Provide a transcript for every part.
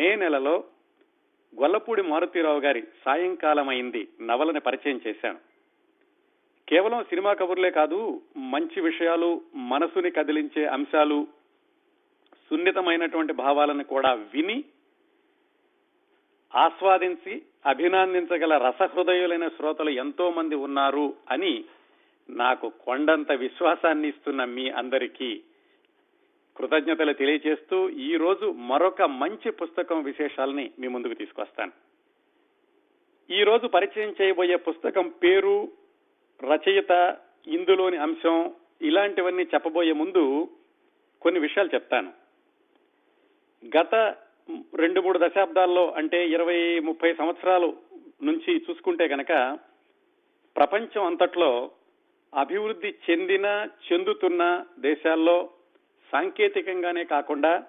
మే నెలలో గొల్లపూడి మారుతీరావు గారి సాయంకాలం అయింది నవలని పరిచయం చేశాను. కేవలం సినిమా కబుర్లే కాదు మంచి విషయాలు మనసుని కదిలించే అంశాలు సున్నితమైనటువంటి భావాలను కూడా విని ఆస్వాదించి అభినందించగల రసహృదయులైన శ్రోతలు ఎంతో మంది ఉన్నారు అని నాకు కొండంత విశ్వాసాన్ని ఇస్తున్న మీ అందరికీ కృతజ్ఞతలు తెలియజేస్తూ ఈ రోజు మరొక మంచి పుస్తకం విశేషాలని మీ ముందుకు తీసుకొస్తాను. ఈ రోజు పరిచయం చేయబోయే పుస్తకం పేరు రచయిత ఇందులోని అంశం ఇలాంటివన్నీ చెప్పబోయే ముందు కొన్ని విషయాలు చెప్తాను. గత రెండు మూడు దశాబ్దాల్లో అంటే ఇరవై ముప్పై సంవత్సరాలు నుంచి చూసుకుంటే గనక ప్రపంచం అంతట్లో అభివృద్ధి చెందిన చెందుతున్న దేశాల్లో సాంకేతికంగానే కాకుండా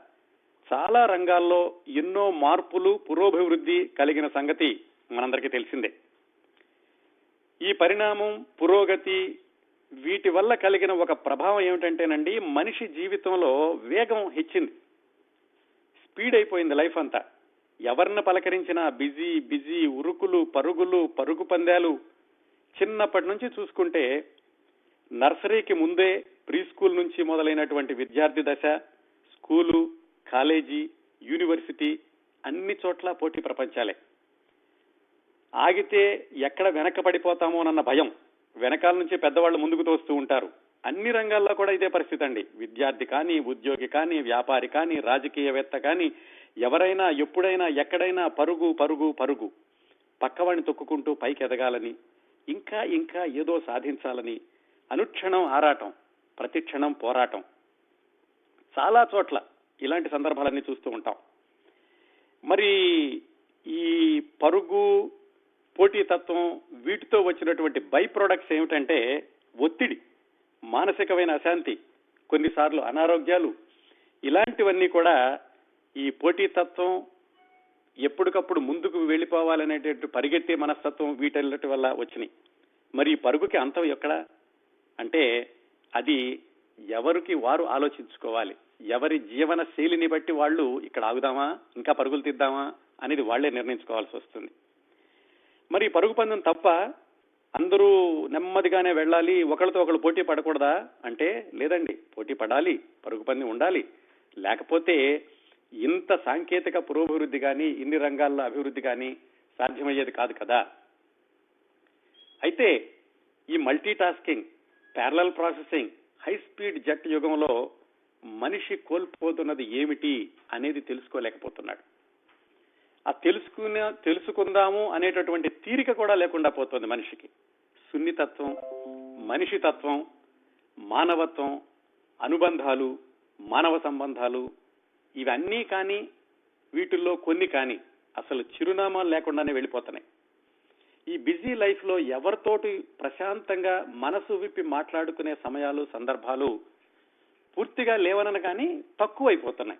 చాలా రంగాల్లో ఎన్నో మార్పులు పురోభివృద్ధి కలిగిన సంగతి మనందరికీ తెలిసిందే. ఈ పరిణామం పురోగతి వీటి వల్ల కలిగిన ఒక ప్రభావం ఏమిటంటేనండి మనిషి జీవితంలో వేగం హెచ్చింది. స్పీడ్ అయిపోయింది లైఫ్ అంతా. ఎవరిని పలకరించినా బిజీ బిజీ ఉరుకులు పరుగులు పరుగు పందాలు చిన్నప్పటి నుంచి చూసుకుంటే నర్సరీకి ముందే ప్రీ స్కూల్ నుంచి మొదలైనటువంటి విద్యార్థి దశ స్కూలు కాలేజీ యూనివర్సిటీ అన్ని చోట్ల పోటీ ప్రపంచాలే. ఆగితే ఎక్కడ వెనక పడిపోతామోనన్న భయం వెనకాల నుంచి పెద్దవాళ్ళు ముందుకు తోస్తూ ఉంటారు. అన్ని రంగాల్లో కూడా ఇదే పరిస్థితి అండి. విద్యార్థి కానీ ఉద్యోగి కానీ వ్యాపారి కానీ రాజకీయవేత్త కానీ ఎవరైనా ఎప్పుడైనా ఎక్కడైనా పరుగు పరుగు పరుగు. పక్కవాడిని తొక్కుకుంటూ పైకి ఎదగాలని ఇంకా ఇంకా ఏదో సాధించాలని అనుక్షణం ఆరాటం. ప్రతిక్షణం పోరాటం. చాలా చోట్ల ఇలాంటి సందర్భాలన్నీ చూస్తూ ఉంటాం. మరి ఈ పరుగు పోటీతత్వం వీటితో వచ్చినటువంటి బై ప్రొడక్ట్స్ ఏమిటంటే ఒత్తిడి మానసికమైన అశాంతి కొన్నిసార్లు అనారోగ్యాలు. ఇలాంటివన్నీ కూడా ఈ పోటీతత్వం ఎప్పటికప్పుడు ముందుకు వెళ్ళిపోవాలనేటువంటి పరిగెత్తే మనస్తత్వం వీటన్నిటి వల్ల వచ్చినాయి. మరి ఈ పరుగుకి అంతం ఎక్కడ? అంటే అది ఎవరికి వారు ఆలోచించుకోవాలి? ఎవరి జీవన శైలిని బట్టి వాళ్ళు ఇక్కడ ఆగుదామా? ఇంకా పరుగులు తీద్దామా? అనేది వాళ్ళే నిర్ణయించుకోవాల్సి వస్తుంది. మరి పరుగు పందెం తప్ప అందరూ నెమ్మదిగానే వెళ్ళాలి ఒకరితో ఒకరు పోటీ పడకూడదా? అంటే లేదండి పోటీ పడాలి పరుగు పందెం ఉండాలి. లేకపోతే ఇంత సాంకేతిక పురోభివృద్ధి కానీ ఇన్ని రంగాల్లో అభివృద్ధి కానీ సాధ్యమయ్యేది కాదు కదా. అయితే ఈ multitasking parallel processing high speed jet యుగంలో మనిషి కోల్పోతున్నది ఏమిటి అనేది తెలుసుకోలేకపోతున్నాడు. ఆ తెలుసుకునే తెలుసుకుందాము అనేటటువంటి తీరిక కూడా లేకుండా పోతుంది మనిషికి. సున్నితత్వం మనిషి తత్వం మానవత్వం అనుబంధాలు మానవ సంబంధాలు ఇవన్నీ కానీ వీటిల్లో కొన్ని కానీ అసలు చిరునామాలు లేకుండానే వెళ్ళిపోతున్నాయి. ఈ బిజీ లైఫ్లో ఎవరితోటి ప్రశాంతంగా మనసు విప్పి మాట్లాడుకునే సమయాలు సందర్భాలు పూర్తిగా లేవనని కానీ తక్కువైపోతున్నాయి.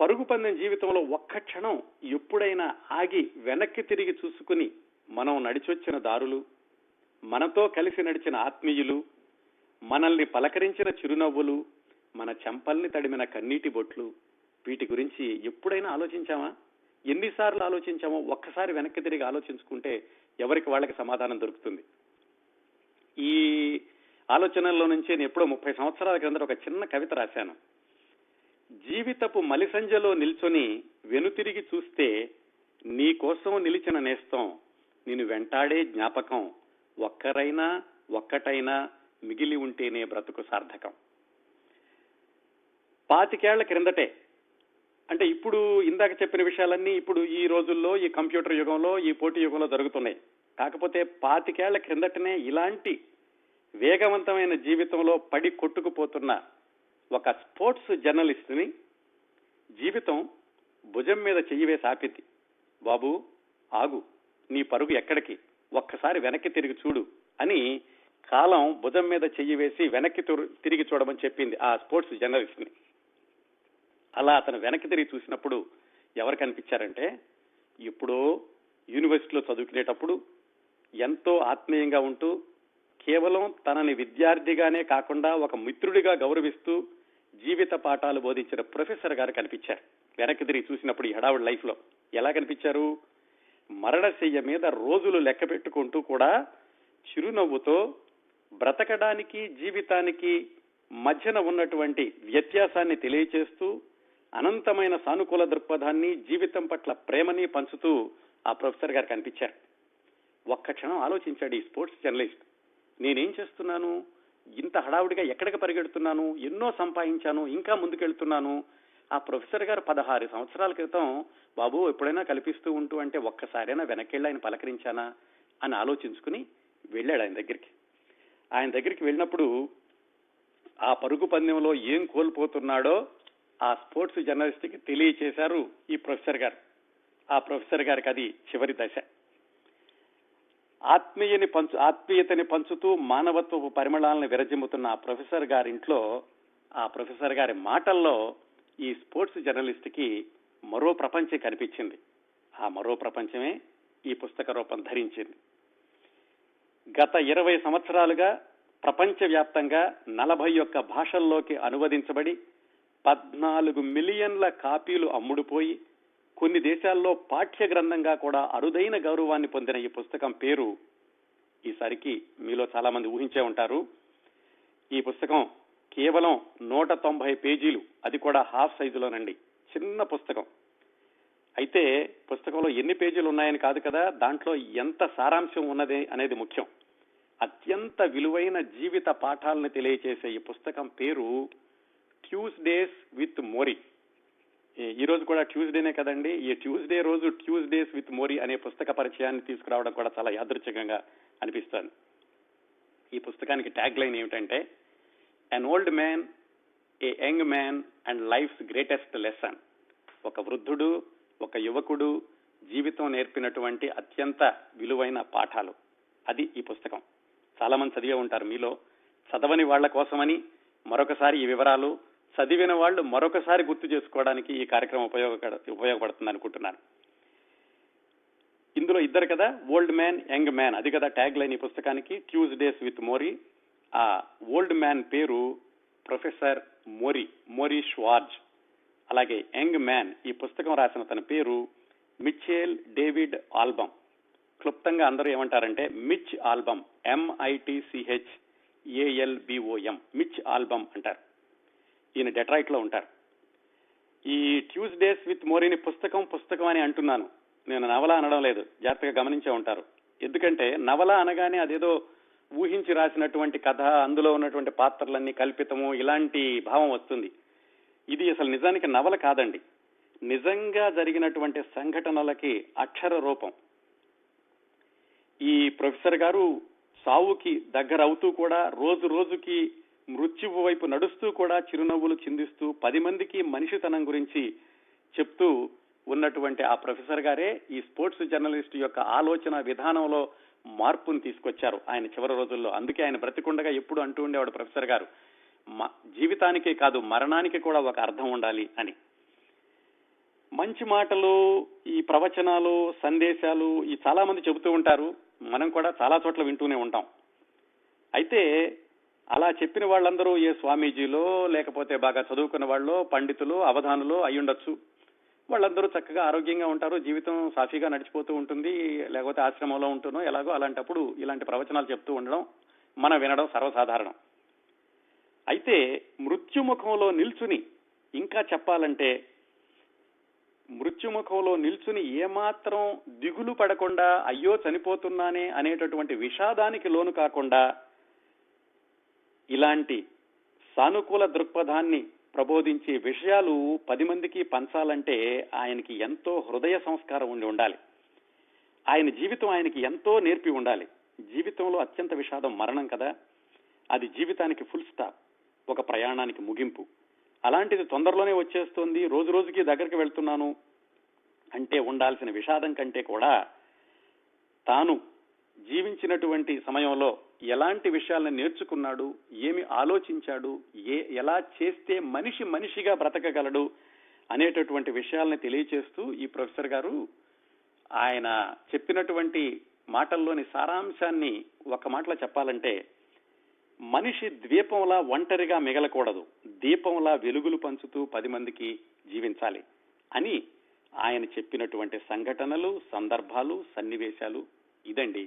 పరుగు పందెం జీవితంలో ఒక్క క్షణం ఎప్పుడైనా ఆగి వెనక్కి తిరిగి చూసుకుని మనం నడిచొచ్చిన దారులు మనతో కలిసి నడిచిన ఆత్మీయులు మనల్ని పలకరించిన చిరునవ్వులు మన చెంపల్ని తడిమిన కన్నీటి బొట్లు వీటి గురించి ఎప్పుడైనా ఆలోచించామా ఎన్నిసార్లు ఆలోచించామో ఒక్కసారి వెనక్కి తిరిగి ఆలోచించుకుంటే ఎవరికి వాళ్ళకి సమాధానం దొరుకుతుంది. ఈ ఆలోచనల్లో నుంచి నేను ఎప్పుడో ముప్పై సంవత్సరాల క్రిందట ఒక చిన్న కవిత రాశాను. జీవితపు మలిసంజలో నిల్చొని వెనుతిరిగి చూస్తే నీ కోసం నిలిచిన నేస్తం నేను వెంటాడే జ్ఞాపకం ఒక్కరైనా ఒక్కటైనా మిగిలి ఉంటేనే బ్రతుకు సార్థకం. పాతికేళ్ళ క్రిందటే అంటే ఇప్పుడు ఇందాక చెప్పిన విషయాలన్నీ ఇప్పుడు ఈ రోజుల్లో ఈ కంప్యూటర్ యుగంలో ఈ పోటీ యుగంలో జరుగుతున్నాయి. కాకపోతే పాతికేళ్ళ క్రిందటనే ఇలాంటి వేగవంతమైన జీవితంలో పడి కొట్టుకుపోతున్న ఒక స్పోర్ట్స్ జర్నలిస్ట్ని జీవితం భుజం మీద చెయ్యి వేసి ఆపింది. బాబు ఆగు. నీ పరుగు ఎక్కడికి? ఒక్కసారి వెనక్కి తిరిగి చూడు అని కాలం భుజం మీద చెయ్యి వేసి వెనక్కి తిరిగి చూడమని చెప్పింది ఆ స్పోర్ట్స్ జర్నలిస్ట్ని. అలా అతను వెనక్కి తిరిగి చూసినప్పుడు ఎవరు కనిపించారంటే ఇప్పుడు యూనివర్సిటీలో చదువుకునేటప్పుడు ఎంతో ఆత్మీయంగా ఉంటూ కేవలం తనని విద్యార్థిగానే కాకుండా ఒక మిత్రుడిగా గౌరవిస్తూ జీవిత పాఠాలు బోధించిన ప్రొఫెసర్ గారు కనిపించారు. వెనక్కి తిరిగి చూసినప్పుడు ఈ హడావుడి లైఫ్లో ఎలా కనిపించారు? మరణశయ్య మీద రోజులు లెక్క పెట్టుకుంటూ కూడా చిరునవ్వుతో బ్రతకడానికి జీవితానికి మధ్యన ఉన్నటువంటి వ్యత్యాసాన్ని తెలియచేస్తూ అనంతమైన సానుకూల దృక్పథాన్ని జీవితం పట్ల ప్రేమని పంచుతూ ఆ ప్రొఫెసర్ గారు కనిపించారు. ఒక్క క్షణం ఆలోచించాడు ఈ స్పోర్ట్స్ జర్నలిస్ట్. నేనేం చేస్తున్నాను? ఇంత హడావుడిగా ఎక్కడికి పరిగెడుతున్నాను? ఎన్నో సంపాదించాను? ఇంకా ముందుకెళ్తున్నాను? ఆ ప్రొఫెసర్ గారు పదహారు సంవత్సరాల క్రితం బాబు ఎప్పుడైనా కల్పిస్తూ ఉంటూ అంటే ఒక్కసారైనా వెనకెళ్ళి ఆయన పలకరించానా? అని ఆలోచించుకుని వెళ్ళాడు ఆయన దగ్గరికి. ఆయన దగ్గరికి వెళ్ళినప్పుడు ఆ పరుగు పందెంలో ఏం కోల్పోతున్నాడో ఆ స్పోర్ట్స్ జర్నలిస్ట్కి తెలియచేశారు ఈ ప్రొఫెసర్ గారు. ఆ ప్రొఫెసర్ గారికి అది చివరి దశ. ఆత్మీయని పంచు ఆత్మీయతని పంచుతూ మానవత్వపు పరిమళాలను విరజిమ్ముతున్న ఆ ప్రొఫెసర్ గారింట్లో ఆ ప్రొఫెసర్ గారి మాటల్లో ఈ స్పోర్ట్స్ జర్నలిస్ట్కి మరో ప్రపంచం కనిపించింది. ఆ మరో ప్రపంచమే ఈ పుస్తక రూపం ధరించింది. గత ఇరవై సంవత్సరాలుగా ప్రపంచవ్యాప్తంగా నలభై ఒక్క భాషల్లోకి అనువదించబడి పద్నాలుగు మిలియన్ల కాపీలు అమ్ముడుపోయి కొన్ని దేశాల్లో పాఠ్య గ్రంథంగా కూడా అరుదైన గౌరవాన్ని పొందిన ఈ పుస్తకం పేరు ఈసారికి మీలో చాలా మంది ఊహించే ఉంటారు. ఈ పుస్తకం కేవలం నూట తొంభై పేజీలు. అది కూడా హాఫ్ సైజులోనండి. చిన్న పుస్తకం. అయితే పుస్తకంలో ఎన్ని పేజీలు ఉన్నాయని కాదు కదా దాంట్లో ఎంత సారాంశం ఉన్నది అనేది ముఖ్యం. అత్యంత విలువైన జీవిత పాఠాలను తెలియచేసే ఈ పుస్తకం పేరు ట్యూస్డేస్ విత్ మోరీ. ఈ రోజు కూడా ట్యూస్డేనే కదండి. ఈ ట్యూస్డే రోజు ట్యూస్డేస్ విత్ మోరీ అనే పుస్తక పరిచయాన్ని తీసుకురావడం కూడా చాలా యాదృచ్ఛికంగా అనిపిస్తుంది. ఈ పుస్తకానికి ట్యాగ్ లైన్ ఏమిటంటే an old man a young man and life's greatest lesson ఒక వృద్ధుడు ఒక యువకుడు జీవితం నేర్పినటువంటి అత్యంత విలువైన పాఠాలు. అది ఈ పుస్తకం. చాలా మంది చదివే ఉంటారు మీలో. చదవని వాళ్ళ కోసమని మరొకసారి ఈ వివరాలు చదివిన వాళ్ళు మరొకసారి గుర్తు చేసుకోవడానికి ఈ కార్యక్రమం ఉపయోగపడ ఉపయోగపడుతుంది అనుకుంటున్నాను. ఇందులో ఇద్దరు కదా ఓల్డ్ మ్యాన్ యంగ్ మ్యాన్ అది కదా ట్యాగ్ లైన్ ఈ పుస్తకానికి. ట్యూస్డేస్ విత్ మోరీ ఆ ఓల్డ్ మ్యాన్ పేరు ప్రొఫెసర్ మోరీ మోరీ షవార్జ్ అలాగే యంగ్ మ్యాన్ ఈ పుస్తకం రాసిన తన పేరు మిచ్చేల్ డేవిడ్ ఆల్బమ్ క్లుప్తంగా అందరూ ఏమంటారంటే Mitch Albom M I T C H A L B O M Mitch Albom అంటారు. ఈయన డెట్రాయిట్లో ఉంటారు. ఈ ట్యూస్డేస్ విత్ మోరీని పుస్తకం పుస్తకం అని అంటున్నాను. నేను నవల అనడం లేదు జాగ్రత్తగా గమనించే ఉంటారు. ఎందుకంటే నవల అనగానే అదేదో ఊహించి రాసినటువంటి కథ అందులో ఉన్నటువంటి పాత్రలన్నీ కల్పితము ఇలాంటి భావం వస్తుంది. ఇది అసలు నిజానికి నవల కాదండి. నిజంగా జరిగినటువంటి సంఘటనలకి అక్షర రూపం. ఈ ప్రొఫెసర్ గారు సావుకి దగ్గర అవుతూ కూడా రోజు రోజుకి మృత్యువు వైపు నడుస్తూ కూడా చిరునవ్వులు చిందిస్తూ పది మందికి మనిషితనం గురించి చెప్తూ ఉన్నటువంటి ఆ ప్రొఫెసర్ గారే ఈ స్పోర్ట్స్ జర్నలిస్ట్ యొక్క ఆలోచన విధానంలో మార్పును తీసుకొచ్చారు ఆయన చివరి రోజుల్లో. అందుకే ఆయన బ్రతికుండగా ఎప్పుడు అంటూ ఉండేవాడు ప్రొఫెసర్ గారు. జీవితానికే కాదు మరణానికి కూడా ఒక అర్థం ఉండాలి అని. మంచి మాటలు ఈ ప్రవచనాలు సందేశాలు ఈ చాలా మంది చెబుతూ ఉంటారు. మనం కూడా చాలా చోట్ల వింటూనే ఉంటాం. అయితే అలా చెప్పిన వాళ్ళందరూ ఏ స్వామీజీలో లేకపోతే బాగా చదువుకున్న వాళ్ళు పండితులు అవధానులు అయ్యుండొచ్చు వాళ్ళందరూ చక్కగా ఆరోగ్యంగా ఉంటారు జీవితం సాఫీగా నడిచిపోతూ ఉంటుంది లేకపోతే ఆశ్రమంలో ఉంటునో ఎలాగో అలాంటప్పుడు ఇలాంటి ప్రవచనాలు చెప్తూ ఉండడం మనం వినడం సర్వసాధారణం. అయితే మృత్యుముఖంలో నిల్చుని ఇంకా చెప్పాలంటే మృత్యుముఖంలో నిల్చుని ఏమాత్రం దిగులు పడకుండా అయ్యో చనిపోతున్నానే అనేటటువంటి విషాదానికి లోను కాకుండా ఇలాంటి సానుకూల దృక్పథాన్ని ప్రబోధించే విషయాలు పది మందికి పంచాలంటే ఆయనకి ఎంతో హృదయ సంస్కారం ఉండి ఉండాలి. ఆయన జీవితం ఆయనకి ఎంతో నేర్పి ఉండాలి. జీవితంలో అత్యంత విషాదం మరణం కదా. అది జీవితానికి ఫుల్ స్టాప్ ఒక ప్రయాణానికి ముగింపు. అలాంటిది తొందరలోనే వచ్చేస్తుంది. రోజు రోజుకి దగ్గరికి వెళ్తున్నాను అంటే ఉండాల్సిన విషాదం కంటే కూడా తాను జీవించినటువంటి సమయంలో ఎలాంటి విషయాలను నేర్చుకున్నాడు ఏమి ఆలోచించాడు ఏ ఎలా చేస్తే మనిషి మనిషిగా బ్రతకగలడు అనేటటువంటి విషయాలను తెలియచేస్తూ ఈ ప్రొఫెసర్ గారు ఆయన చెప్పినటువంటి మాటల్లోని సారాంశాన్ని ఒక మాటలో చెప్పాలంటే మనిషి ద్వీపంలా ఒంటరిగా మిగలకూడదు దీపంలా వెలుగులు పంచుతూ పది మందికి జీవించాలి అని ఆయన చెప్పినటువంటి సంఘటనలు సందర్భాలు సన్నివేశాలు ఇదండి.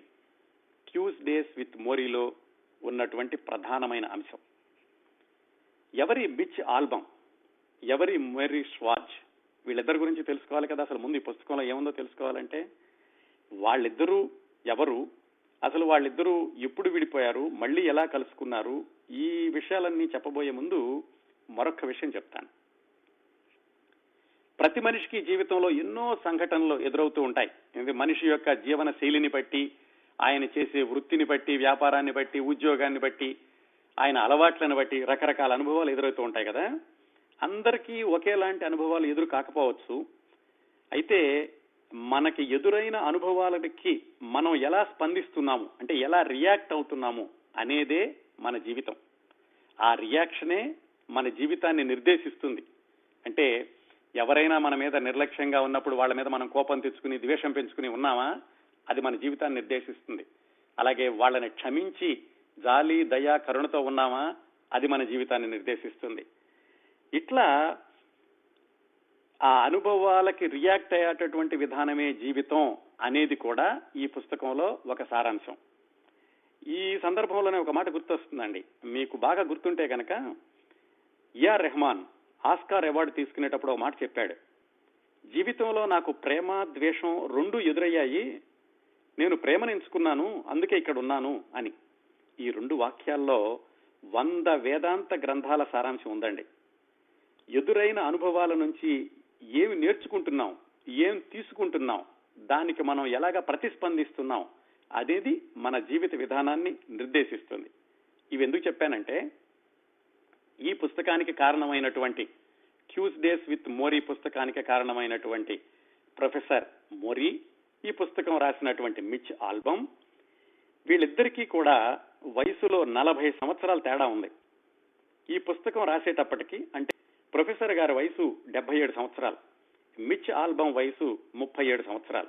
క్యూస్ డేస్ విత్ మోరీలో ఉన్నటువంటి ప్రధానమైన అంశం. ఎవరి బిచ్ ఆల్బమ్ ఎవరి మోరీ స్వాచ్ వీళ్ళిద్దరి గురించి తెలుసుకోవాలి కదా. అసలు ముందు ఈ పుస్తకంలో ఏముందో తెలుసుకోవాలంటే వాళ్ళిద్దరూ ఎవరు అసలు వాళ్ళిద్దరూ ఎప్పుడు విడిపోయారు మళ్ళీ ఎలా కలుసుకున్నారు ఈ విషయాలన్నీ చెప్పబోయే ముందు మరొక విషయం చెప్తాను. ప్రతి మనిషికి జీవితంలో ఎన్నో సంఘటనలు ఎదురవుతూ ఉంటాయి. ఇది మనిషి యొక్క జీవన శైలిని బట్టి ఆయన చేసే వృత్తిని బట్టి వ్యాపారాన్ని బట్టి ఉద్యోగాన్ని బట్టి ఆయన అలవాట్లను బట్టి రకరకాల అనుభవాలు ఎదురవుతూ ఉంటాయి కదా. అందరికీ ఒకేలాంటి అనుభవాలు ఎదురు కాకపోవచ్చు. అయితే మనకి ఎదురైన అనుభవాలకి మనం ఎలా స్పందిస్తున్నాము? అంటే ఎలా రియాక్ట్ అవుతున్నాము అనేదే మన జీవితం. ఆ రియాక్షనే మన జీవితాన్ని నిర్దేశిస్తుంది. అంటే ఎవరైనా మన మీద నిర్లక్ష్యంగా ఉన్నప్పుడు వాళ్ళ మీద మనం కోపం తెచ్చుకుని ద్వేషం పెంచుకుని ఉన్నామా? అది మన జీవితాన్ని నిర్దేశిస్తుంది. అలాగే వాళ్ళని క్షమించి జాలి దయ కరుణతో ఉన్నామా? అది మన జీవితాన్ని నిర్దేశిస్తుంది. ఇట్లా ఆ అనుభవాలకి రియాక్ట్ అయ్యేటటువంటి విధానమే జీవితం అనేది కూడా ఈ పుస్తకంలో ఒక సారాంశం. ఈ సందర్భంలోనే ఒక మాట గుర్తొస్తుందండి. మీకు బాగా గుర్తుంటే కనుక ఏఆర్ రెహమాన్ ఆస్కార్ అవార్డు తీసుకునేటప్పుడు ఒక మాట చెప్పాడు. జీవితంలో నాకు ప్రేమ ద్వేషం రెండు ఎదురయ్యాయి. నేను ప్రేమను ఎంచుకున్నాను అందుకే ఇక్కడ ఉన్నాను అని. ఈ రెండు వాక్యాల్లో వంద వేదాంత గ్రంథాల సారాంశం ఉందండి. ఎదురైన అనుభవాల నుంచి ఏమి నేర్చుకుంటున్నాం ఏం తీసుకుంటున్నాం దానికి మనం ఎలాగ ప్రతిస్పందిస్తున్నాం అనేది మన జీవిత విధానాన్ని నిర్దేశిస్తుంది. ఇవి ఎందుకు చెప్పానంటే ఈ పుస్తకానికి కారణమైనటువంటి క్యూస్ డేస్ విత్ మోరీ పుస్తకానికి కారణమైనటువంటి ప్రొఫెసర్ మోరీ ఈ పుస్తకం రాసినటువంటి మిచ్ ఆల్బమ్. వీళ్ళిద్దరికీ కూడా వయసులో నలభై సంవత్సరాల తేడా ఉంది. ఈ పుస్తకం రాసేటప్పటికి అంటే ప్రొఫెసర్ గారి వయసు డెబ్బై ఏడు సంవత్సరాలు మిచ్ ఆల్బమ్ వయసు ముప్పై ఏడు సంవత్సరాలు.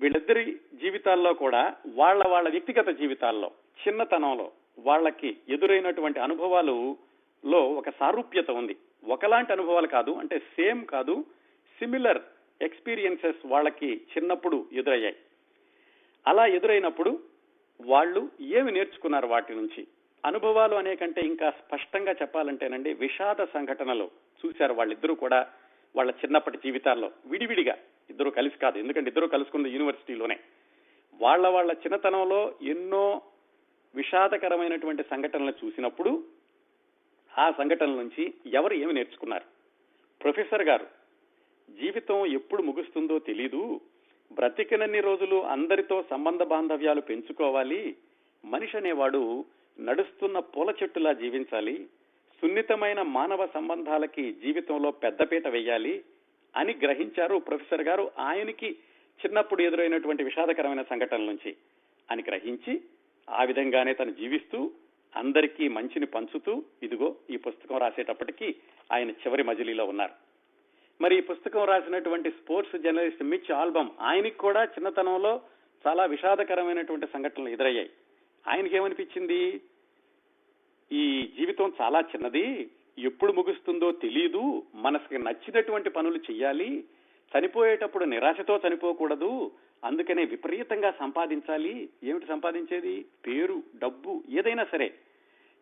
వీళ్ళిద్దరి జీవితాల్లో కూడా వాళ్ళ వాళ్ళ వ్యక్తిగత జీవితాల్లో చిన్నతనంలో వాళ్ళకి ఎదురైనటువంటి అనుభవాలు లో ఒక సారూప్యత ఉంది. ఒకలాంటి అనుభవాలు కాదు అంటే సేమ్ కాదు సిమిలర్ ఎక్స్పీరియన్సెస్ వాళ్ళకి చిన్నప్పుడు ఎదురయ్యాయి. అలా ఎదురైనప్పుడు వాళ్ళు ఏమి నేర్చుకున్నారు వాటి నుంచి? అనుభవాలు అనే కంటే ఇంకా స్పష్టంగా చెప్పాలంటేనండి విషాద సంఘటనలు చూశారు వాళ్ళిద్దరూ కూడా వాళ్ళ చిన్నప్పటి జీవితాల్లో. విడివిడిగా. ఇద్దరు కలిసి కాదు. ఎందుకంటే ఇద్దరు కలుసుకుంది యూనివర్సిటీలోనే. వాళ్ళ వాళ్ళ చిన్నతనంలో ఎన్నో విషాదకరమైనటువంటి సంఘటనలు చూసినప్పుడు ఆ సంఘటనల నుంచి ఎవరు ఏమి నేర్చుకున్నారు? ప్రొఫెసర్ గారు జీవితం ఎప్పుడు ముగుస్తుందో తెలీదు. బ్రతికినన్ని రోజులు అందరితో సంబంధ బాంధవ్యాలు పెంచుకోవాలి. మనిషి అనేవాడు నడుస్తున్న పూల చెట్టులా జీవించాలి. సున్నితమైన మానవ సంబంధాలకి జీవితంలో పెద్దపీట వేయాలి అని గ్రహించారు ప్రొఫెసర్ గారు. ఆయనకి చిన్నప్పుడు ఎదురైనటువంటి విషాదకరమైన సంఘటనల నుంచి అని గ్రహించి ఆ విధంగానే తను జీవిస్తూ అందరికీ మంచిని పంచుతూ ఇదిగో ఈ పుస్తకం రాసేటప్పటికీ ఆయన చివరి మజిలీలో ఉన్నారు. మరి ఈ పుస్తకం రాసినటువంటి స్పోర్ట్స్ జర్నలిస్ట్ మిచ్ ఆల్బమ్ ఆయనకి కూడా చిన్నతనంలో చాలా విషాదకరమైనటువంటి సంఘటనలు ఎదురయ్యాయి. ఆయనకి ఏమనిపించింది ఈ జీవితం చాలా చిన్నది ఎప్పుడు ముగుస్తుందో తెలియదు మనసుకి నచ్చినటువంటి పనులు చెయ్యాలి చనిపోయేటప్పుడు నిరాశతో చనిపోకూడదు అందుకనే విపరీతంగా సంపాదించాలి. ఏమిటి సంపాదించేది? పేరు డబ్బు ఏదైనా సరే.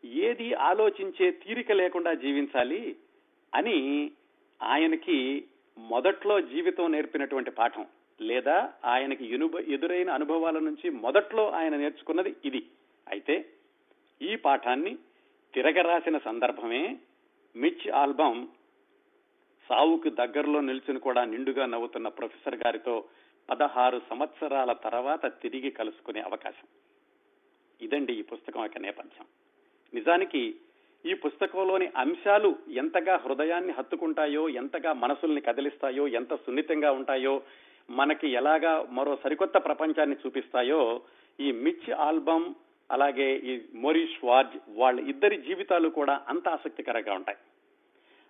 ఏది ఆలోచించే తీరిక లేకుండా జీవించాలి అని ఆయనకి మొదట్లో జీవితం నేర్పినటువంటి పాఠం లేదా ఆయనకి ఎదురైన అనుభవాల నుంచి మొదట్లో ఆయన నేర్చుకున్నది ఇది. అయితే ఈ పాఠాన్ని తిరగరాసిన సందర్భమే మిచ్ ఆల్బమ్ సావుకు దగ్గరలో నిల్చుని కూడా నిండుగా నవ్వుతున్న ప్రొఫెసర్ గారితో పదహారు సంవత్సరాల తర్వాత తిరిగి కలుసుకునే అవకాశం. ఇదండి ఈ పుస్తకం యొక్క నేపథ్యం. నిజానికి ఈ పుస్తకంలోని అంశాలు ఎంతగా హృదయాన్ని హత్తుకుంటాయో ఎంతగా మనసుల్ని కదిలిస్తాయో ఎంత సున్నితంగా ఉంటాయో మనకి ఎలాగా మరో సరికొత్త ప్రపంచాన్ని చూపిస్తాయో ఈ మిచ్ ఆల్బమ్ అలాగే ఈ మోరిష్ వార్జ్ వాళ్ళ ఇద్దరి జీవితాలు కూడా అంత ఆసక్తికరంగా ఉంటాయి.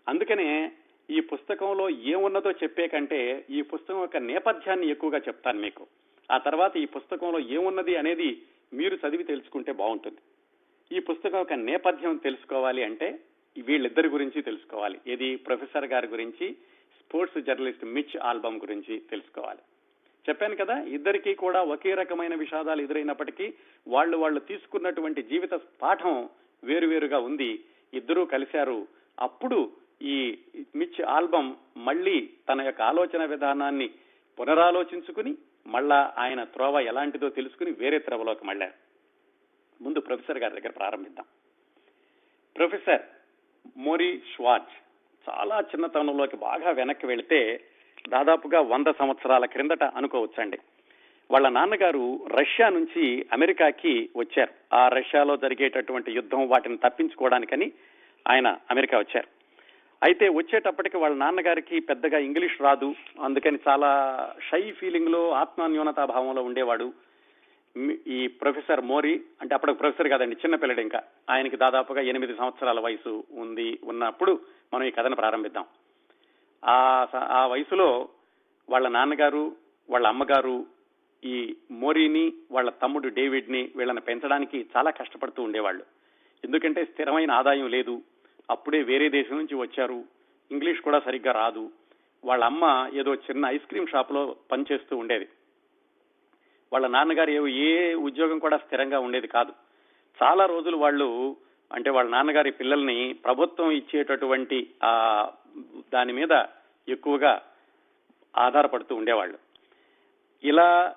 అందుకనే ఈ పుస్తకంలో ఏమున్నదో చెప్పే కంటే ఈ పుస్తకం యొక్క నేపథ్యాన్ని ఎక్కువగా చెప్తాను మీకు. ఆ తర్వాత ఈ పుస్తకంలో ఏమున్నది అనేది మీరు చదివి తెలుసుకుంటే బాగుంటుంది. ఈ పుస్తకం యొక్క నేపథ్యం తెలుసుకోవాలి అంటే వీళ్ళిద్దరి గురించి తెలుసుకోవాలి. ఇది ప్రొఫెసర్ గారి గురించి స్పోర్ట్స్ జర్నలిస్ట్ మిచ్ ఆల్బమ్ గురించి తెలుసుకోవాలి. చెప్పాను కదా ఇద్దరికీ కూడా ఒకే రకమైన విషాదాలు ఎదురైనప్పటికీ వాళ్ళు వాళ్ళు తీసుకున్నటువంటి జీవిత పాఠం వేరువేరుగా ఉంది. ఇద్దరూ కలిశారు. అప్పుడు ఈ మిచ్ ఆల్బమ్ మళ్ళీ తన యొక్క ఆలోచన విధానాన్ని పునరాలోచించుకుని మళ్ళా ఆయన త్రోవ ఎలాంటిదో తెలుసుకుని వేరే త్రోవలోకి మళ్ళారు. ముందు ప్రొఫెసర్ గారి దగ్గర ప్రారంభిద్దాం. ప్రొఫెసర్ మోరీ స్వాచ్ చాలా చిన్నతనంలోకి బాగా వెనక్కి వెళితే దాదాపుగా వంద సంవత్సరాల క్రిందట అనుకోవచ్చండి. వాళ్ళ నాన్నగారు రష్యా నుంచి అమెరికాకి వచ్చారు. ఆ రష్యాలో జరిగేటటువంటి యుద్ధం వాటిని తప్పించుకోవడానికని ఆయన అమెరికా వచ్చారు. అయితే వచ్చేటప్పటికి వాళ్ళ నాన్నగారికి పెద్దగా ఇంగ్లీష్ రాదు. అందుకని చాలా షై ఫీలింగ్లో ఆత్మన్యూనతా భావంలో ఉండేవాడు. ఈ ప్రొఫెసర్ మోరీ అంటే అప్పటికి ప్రొఫెసర్ కాదండి చిన్న పిల్లడు ఇంకా. ఆయనకి దాదాపుగా ఎనిమిది సంవత్సరాల వయసు ఉంది ఉన్నప్పుడు మనం ఈ కథను ప్రారంభిద్దాం. ఆ స- ఆ వయసులో వాళ్ళ నాన్నగారు వాళ్ళ అమ్మగారు ఈ మోరీని వాళ్ళ తమ్ముడు డేవిడ్ని వీళ్ళని పెంచడానికి చాలా కష్టపడుతూ ఉండేవాళ్ళు. ఎందుకంటే స్థిరమైన ఆదాయం లేదు. అప్పుడే వేరే దేశం నుంచి వచ్చారు. ఇంగ్లీష్ కూడా సరిగ్గా రాదు. వాళ్ళ అమ్మ ఏదో చిన్న ఐస్ క్రీమ్ షాప్లో పనిచేస్తూ ఉండేది. వాళ్ళ నాన్నగారు ఏ ఏ ఉద్యోగం కూడా స్థిరంగా ఉండేది కాదు. చాలా రోజులు వాళ్ళు అంటే వాళ్ళ నాన్నగారి పిల్లల్ని ప్రభుత్వం ఇచ్చేటటువంటి ఆ దాని మీద ఎక్కువగా ఆధారపడుతూ ఉండేవాళ్ళు. ఇలా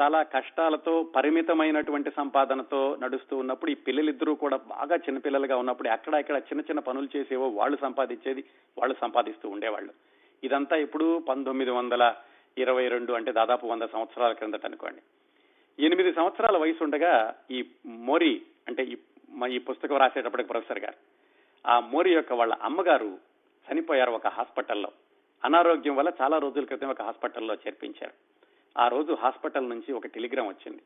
చాలా కష్టాలతో పరిమితమైనటువంటి సంపాదనతో నడుస్తూ ఉన్నప్పుడు ఈ పిల్లలిద్దరూ కూడా బాగా చిన్నపిల్లలుగా ఉన్నప్పుడు అక్కడ ఇక్కడ చిన్న చిన్న పనులు చేసేవో వాళ్ళు సంపాదించేది వాళ్ళు సంపాదిస్తూ ఉండేవాళ్ళు. ఇదంతా ఇప్పుడు పంతొమ్మిది వందల ఇరవై రెండు అంటే దాదాపు వంద సంవత్సరాల క్రిందట అనుకోండి. ఎనిమిది సంవత్సరాల వయసు ఉండగా ఈ మోరీ అంటే ఈ పుస్తకం రాసేటప్పటికి ప్రొఫెసర్ గారు ఆ మోరీ యొక్క వాళ్ళ అమ్మగారు చనిపోయారు ఒక హాస్పిటల్లో. అనారోగ్యం వల్ల చాలా రోజుల క్రితం ఒక హాస్పిటల్లో చేర్పించారు. ఆ రోజు హాస్పిటల్ నుంచి ఒక టెలిగ్రామ్ వచ్చింది.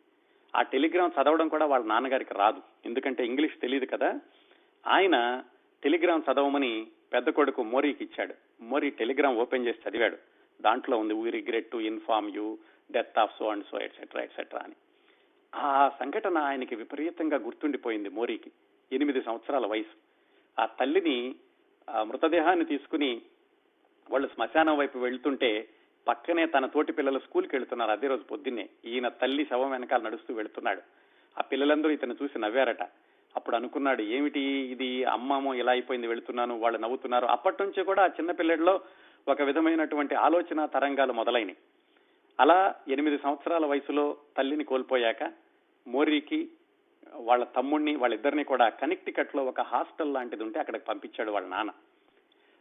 ఆ టెలిగ్రామ్ చదవడం కూడా వాళ్ళ నాన్నగారికి రాదు. ఎందుకంటే ఇంగ్లీష్ తెలియదు కదా. ఆయన టెలిగ్రామ్ చదవమని పెద్ద కొడుకు మోరీకి ఇచ్చాడు. మోరీ టెలిగ్రామ్ ఓపెన్ చేసి చదివాడు. దాంట్లో ఉంది we regret to inform you death of so and so etcetera etcetera అని. ఆ సంఘటన ఆయనకి విపరీతంగా గుర్తుండిపోయింది మోరీకి. ఎనిమిది సంవత్సరాల వయసు. ఆ తల్లిని మృతదేహాన్ని తీసుకుని వాళ్ళు శ్మశానం వైపు వెళ్తుంటే పక్కనే తన తోటి పిల్లలు స్కూల్కి వెళ్తున్నారు అదే రోజు పొద్దున్నే. ఈయన తల్లి శవం వెనకాల నడుస్తూ వెళ్తున్నాడు. ఆ పిల్లలందరూ ఇతను చూసి నవ్వారట. అప్పుడు అనుకున్నాడు ఏమిటి ఇది? అమ్మమో ఇలా అయిపోయింది వెళుతున్నాను వాళ్ళు నవ్వుతున్నారు. అప్పటి నుంచి కూడా ఆ చిన్నపిల్లడిలో ఒక విధమైనటువంటి ఆలోచన తరంగాలు మొదలైనవి అలా ఎనిమిది సంవత్సరాల వయసులో తల్లిని కోల్పోయాక మోరీకి వాళ్ళ తమ్ముడిని వాళ్ళిద్దరిని కూడా కనెక్టికట్లో ఒక హాస్టల్ లాంటిది ఉంటే అక్కడికి పంపించాడు వాళ్ళ నాన్న.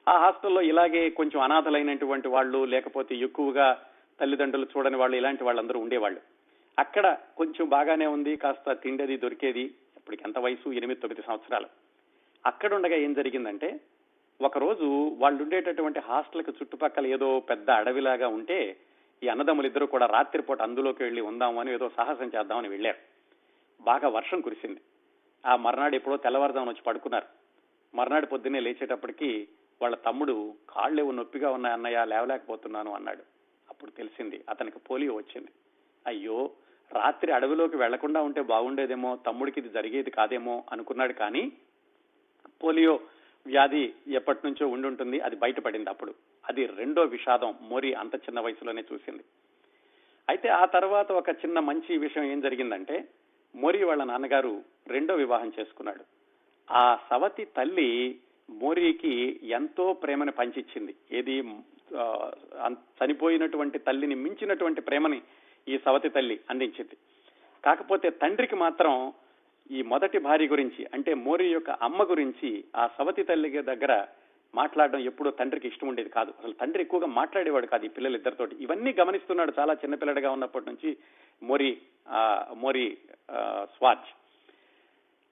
ఆ హాస్టల్లో ఇలాగే కొంచెం అనాథలైనటువంటి వాళ్ళు లేకపోతే ఎక్కువగా తల్లిదండ్రులు చూడని వాళ్ళు ఇలాంటి వాళ్ళందరూ ఉండేవాళ్ళు. అక్కడ కొంచెం బాగానే ఉంది కాస్త తిండేది దొరికేది. ఇప్పటికి ఎంత వయసు? ఎనిమిది తొమ్మిది సంవత్సరాలు. అక్కడ ఉండగా ఏం జరిగిందంటే ఒకరోజు వాళ్ళు ఉండేటటువంటి హాస్టల్కి చుట్టుపక్కల ఏదో పెద్ద అడవిలాగా ఉంటే ఈ అన్నదమ్ములిద్దరూ కూడా రాత్రిపూట అందులోకి వెళ్ళి ఉందామని ఏదో సాహసం చేద్దామని వెళ్ళారు. బాగా వర్షం కురిసింది. ఆ మర్నాడు ఎప్పుడో తెల్లవారుదామని వచ్చి పడుకున్నారు. మర్నాడు పొద్దున్నే లేచేటప్పటికి వాళ్ళ తమ్ముడు కాళ్ళేవో నొప్పిగా ఉన్నాయి అన్నయ్య లేవలేకపోతున్నాను అన్నాడు. అప్పుడు తెలిసింది అతనికి పోలియో వచ్చింది. అయ్యో రాత్రి అడవిలోకి వెళ్ళకుండా ఉంటే బాగుండేదేమో తమ్ముడికి ఇది జరిగేది కాదేమో అనుకున్నాడు కానీ పోలియో వ్యాధి ఎప్పటి నుంచో ఉండి ఉంటుంది అది బయటపడింది అప్పుడు. అది రెండో విషాదం మోరీ అంత చిన్న వయసులోనే చూసింది. అయితే ఆ తర్వాత ఒక చిన్న మంచి విషయం ఏం జరిగిందంటే మోరీ వాళ్ళ నాన్నగారు రెండో వివాహం చేసుకున్నాడు. ఆ సవతి తల్లి మోరీకి ఎంతో ప్రేమని పంచిచ్చింది. ఏది చనిపోయినటువంటి తల్లిని మించినటువంటి ప్రేమని ఈ సవతి తల్లి అందించింది. కాకపోతే తండ్రికి మాత్రం ఈ మొదటి భార్య గురించి అంటే మోరీ యొక్క అమ్మ గురించి ఆ సవతి తల్లి దగ్గర మాట్లాడడం ఎప్పుడూ తండ్రికి ఇష్టం ఉండేది కాదు. అసలు తండ్రి ఎక్కువగా మాట్లాడేవాడు కాదు ఈ పిల్లలిద్దరితోటి ఇవన్నీ గమనిస్తున్నాడు చాలా చిన్నపిల్లడిగా ఉన్నప్పటి నుంచి మోరీ మోరీ ఆ,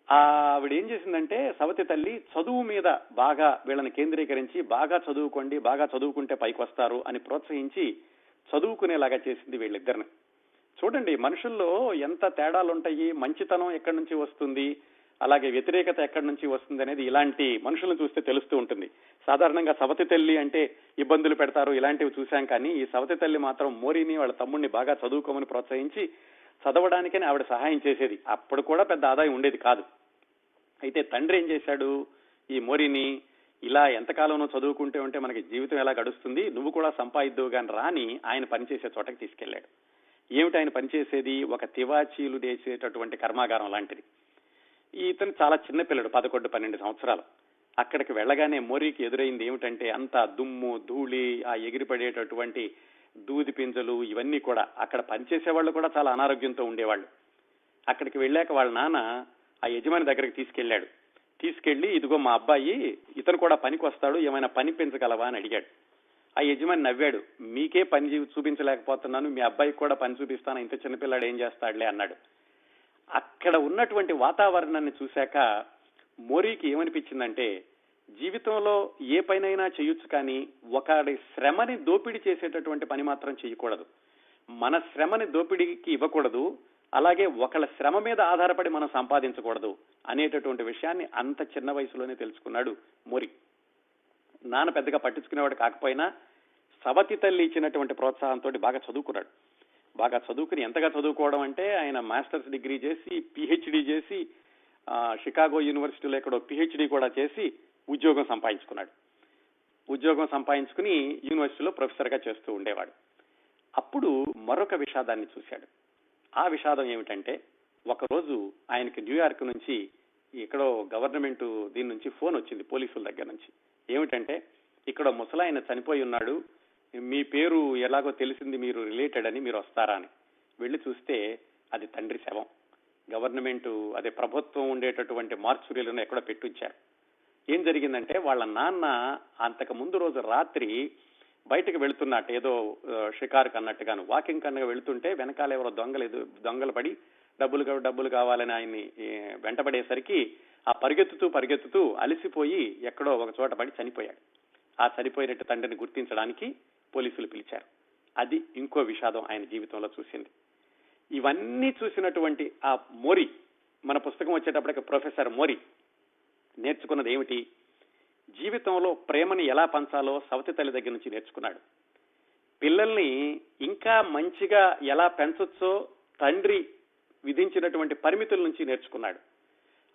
ఆవిడ ఏం చేసిందంటే సవతి తల్లి చదువు మీద బాగా వీళ్ళని కేంద్రీకరించి బాగా చదువుకోండి బాగా చదువుకుంటే పైకి వస్తారు అని ప్రోత్సహించి చదువుకునేలాగా చేసింది వీళ్ళిద్దరిని. చూడండి మనుషుల్లో ఎంత తేడాలు ఉంటాయి మంచితనం ఎక్కడి నుంచి వస్తుంది అలాగే వ్యతిరేకత ఎక్కడి నుంచి వస్తుంది అనేది ఇలాంటి మనుషులను చూస్తే తెలుస్తూ ఉంటుంది. సాధారణంగా సవతి తల్లి అంటే ఇబ్బందులు పెడతారు ఇలాంటివి చూశాం కానీ ఈ సవతి తల్లి మాత్రం మోరీని వాళ్ళ తమ్ముడిని బాగా చదువుకోమని ప్రోత్సహించి చదవడానికని ఆవిడ సహాయం చేసేది. అప్పుడు కూడా పెద్ద ఆదాయం ఉండేది కాదు. అయితే తండ్రి ఏం చేశాడు? ఈ మోరీని ఇలా ఎంతకాలంలో చదువుకుంటే ఉంటే మనకి జీవితం ఎలా గడుస్తుంది? నువ్వు కూడా సంపాదిద్దువు కానీ రాని ఆయన పనిచేసే చోటకి తీసుకెళ్ళాడు ఏమిటి ఆయన పనిచేసేది? ఒక తివాచీలు చేసేటటువంటి కర్మాగారం లాంటిది. ఇతను చాలా చిన్న పిల్లడు పదకొండు పన్నెండు సంవత్సరాలు. అక్కడికి వెళ్ళగానే మోరీకి ఎదురైంది ఏమిటంటే అంత దుమ్ము ధూళి ఆ ఎగిరిపడేటటువంటి దూది పింజలు ఇవన్నీ కూడా అక్కడ పనిచేసే వాళ్ళు కూడా చాలా అనారోగ్యంతో ఉండేవాళ్ళు. అక్కడికి వెళ్ళాక వాళ్ళ నాన్న ఆ యజమాని దగ్గరికి తీసుకెళ్ళాడు తీసుకెళ్ళి ఇదిగో మా అబ్బాయి ఇతను కూడా పనికి వస్తాడు ఏమైనా పని పెంచగలవా అని అడిగాడు. ఆ యజమాని నవ్వాడు మీకే పని చూపించలేకపోతున్నాను మీ అబ్బాయికి కూడా పని చూపిస్తాను ఇంత చిన్నపిల్లాడు ఏం చేస్తాడులే అన్నాడు. అక్కడ ఉన్నటువంటి వాతావరణాన్ని చూశాక మోరీకి ఏమనిపించిందంటే జీవితంలో ఏ పనైనా చేయొచ్చు కానీ ఒకడి శ్రమని దోపిడీ చేసేటటువంటి పని మాత్రం చేయకూడదు. మన శ్రమని దోపిడీకి ఇవ్వకూడదు అలాగే ఒకళ్ళ శ్రమ మీద ఆధారపడి మనం సంపాదించకూడదు అనేటటువంటి విషయాన్ని అంత చిన్న వయసులోనే తెలుసుకున్నాడు మోరి. నాన్న పెద్దగా పట్టించుకునేవాడు కాకపోయినా సవతి తల్లి ఇచ్చినటువంటి ప్రోత్సాహంతో బాగా చదువుకున్నాడు. బాగా చదువుకుని ఎంతగా చదువుకోవడం అంటే ఆయన మాస్టర్స్ డిగ్రీ చేసి పిహెచ్డి చేసి షికాగో యూనివర్సిటీలో ఎక్కడో పిహెచ్డి కూడా చేసి ఉద్యోగం సంపాదించుకున్నాడు. ఉద్యోగం సంపాదించుకుని యూనివర్సిటీలో ప్రొఫెసర్గా చేస్తూ ఉండేవాడు. అప్పుడు మరొక విషాదాన్ని చూశాడు. ఆ విషాదం ఏమిటంటే ఒకరోజు ఆయనకి న్యూయార్క్ నుంచి ఎక్కడో గవర్నమెంట్ దీని నుంచి ఫోన్ వచ్చింది పోలీసుల దగ్గర నుంచి. ఏమిటంటే ఇక్కడ ముసలాయన చనిపోయి ఉన్నాడు మీ పేరు ఎలాగో తెలిసింది మీరు రిలేటెడ్ అని మీరు వస్తారా అని. వెళ్ళి చూస్తే అది తండ్రి శవం. గవర్నమెంట్ అదే ప్రభుత్వం ఉండేటటువంటి మార్చురీలను ఎక్కడో పెట్టించారు. ఏం జరిగిందంటే వాళ్ళ నాన్న అంతకు ముందు రోజు రాత్రి బయటకు వెళుతున్నట్టు ఏదో షికారుకు అన్నట్టుగాను వాకింగ్ కన్నా వెళుతుంటే వెనకాల ఎవరో దొంగలు దొంగలు పడి డబ్బులు డబ్బులు కావాలని ఆయన్ని వెంటబడేసరికి ఆ పరిగెత్తుతూ పరిగెత్తుతూ అలసిపోయి ఎక్కడో ఒక చోట పడి చనిపోయాడు. ఆ చనిపోయినట్టు తండ్రిని గుర్తించడానికి పోలీసులు పిలిచారు. అది ఇంకో విషాదం ఆయన జీవితంలో చూసింది. ఇవన్నీ చూసినటువంటి ఆ మోరి మన పుస్తకం వచ్చేటప్పటికి ప్రొఫెసర్ మోరి నేర్చుకున్నది ఏమిటి? జీవితంలో ప్రేమని ఎలా పంచాలో సవతి తల్లి దగ్గర నుంచి నేర్చుకున్నాడు. పిల్లల్ని ఇంకా మంచిగా ఎలా పెంచొచ్చో తండ్రి విధించినటువంటి పరిమితుల నుంచి నేర్చుకున్నాడు.